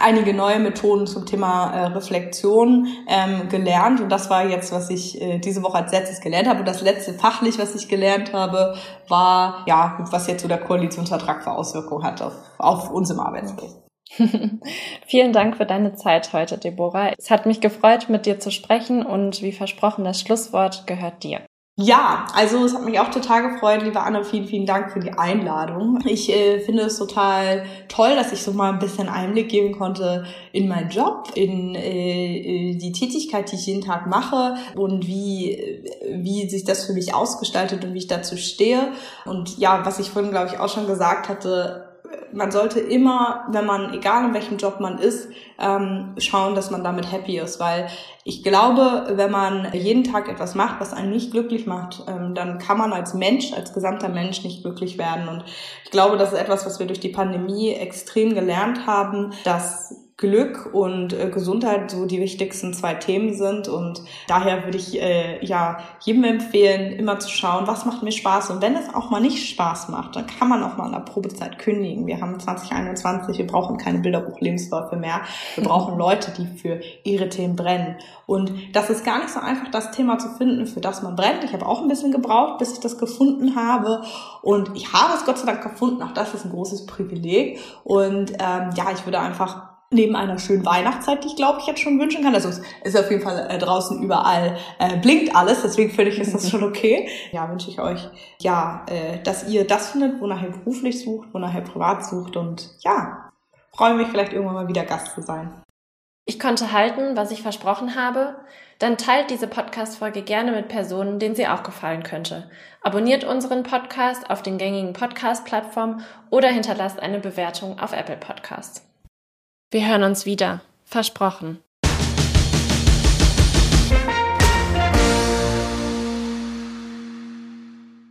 einige neue Methoden zum Thema äh, Reflexion ähm, gelernt und das war jetzt, was ich äh, diese Woche als letztes gelernt habe und das letzte fachlich, was ich gelernt habe, war ja, was jetzt so der Koalitionsvertrag für Auswirkungen hat auf, auf uns im Arbeitsplatz. Vielen Dank für deine Zeit heute, Deborah. Es hat mich gefreut, mit dir zu sprechen und wie versprochen, das Schlusswort gehört dir. Ja, also es hat mich auch total gefreut, liebe Anna, vielen, vielen Dank für die Einladung. Ich äh, finde es total toll, dass ich so mal ein bisschen Einblick geben konnte in meinen Job, in äh, die Tätigkeit, die ich jeden Tag mache und wie, wie sich das für mich ausgestaltet und wie ich dazu stehe. Und ja, was ich vorhin, glaube ich, auch schon gesagt hatte, man sollte immer, wenn man, egal in welchem Job man ist, ähm, schauen, dass man damit happy ist, weil ich glaube, wenn man jeden Tag etwas macht, was einen nicht glücklich macht, ähm, dann kann man als Mensch, als gesamter Mensch nicht glücklich werden. Und ich glaube, das ist etwas, was wir durch die Pandemie extrem gelernt haben, dass Glück und äh, Gesundheit so die wichtigsten zwei Themen sind. Und daher würde ich äh, ja jedem empfehlen, immer zu schauen, was macht mir Spaß. Und wenn es auch mal nicht Spaß macht, dann kann man auch mal in der Probezeit kündigen. Wir haben 2021, wir brauchen keine Bilderbuch-Lebensläufe mehr. Wir brauchen Leute, die für ihre Themen brennen. Und das ist gar nicht so einfach, das Thema zu finden, für das man brennt. Ich habe auch ein bisschen gebraucht, bis ich das gefunden habe. Und ich habe es Gott sei Dank gefunden. Auch das ist ein großes Privileg. Und ähm, ja, ich würde einfach neben einer schönen Weihnachtszeit, die ich glaube ich jetzt schon wünschen kann. Also es ist auf jeden Fall äh, draußen überall äh, blinkt alles, deswegen finde ich ist das schon okay. Ja, wünsche ich euch ja, äh, dass ihr das findet, wonach ihr beruflich sucht, wonach ihr privat sucht und ja, freue mich vielleicht irgendwann mal wieder Gast zu sein. Ich konnte halten, was ich versprochen habe. Dann teilt diese Podcast-Folge gerne mit Personen, denen sie auch gefallen könnte. Abonniert unseren Podcast auf den gängigen Podcast-Plattformen oder hinterlasst eine Bewertung auf Apple Podcasts. Wir hören uns wieder. Versprochen.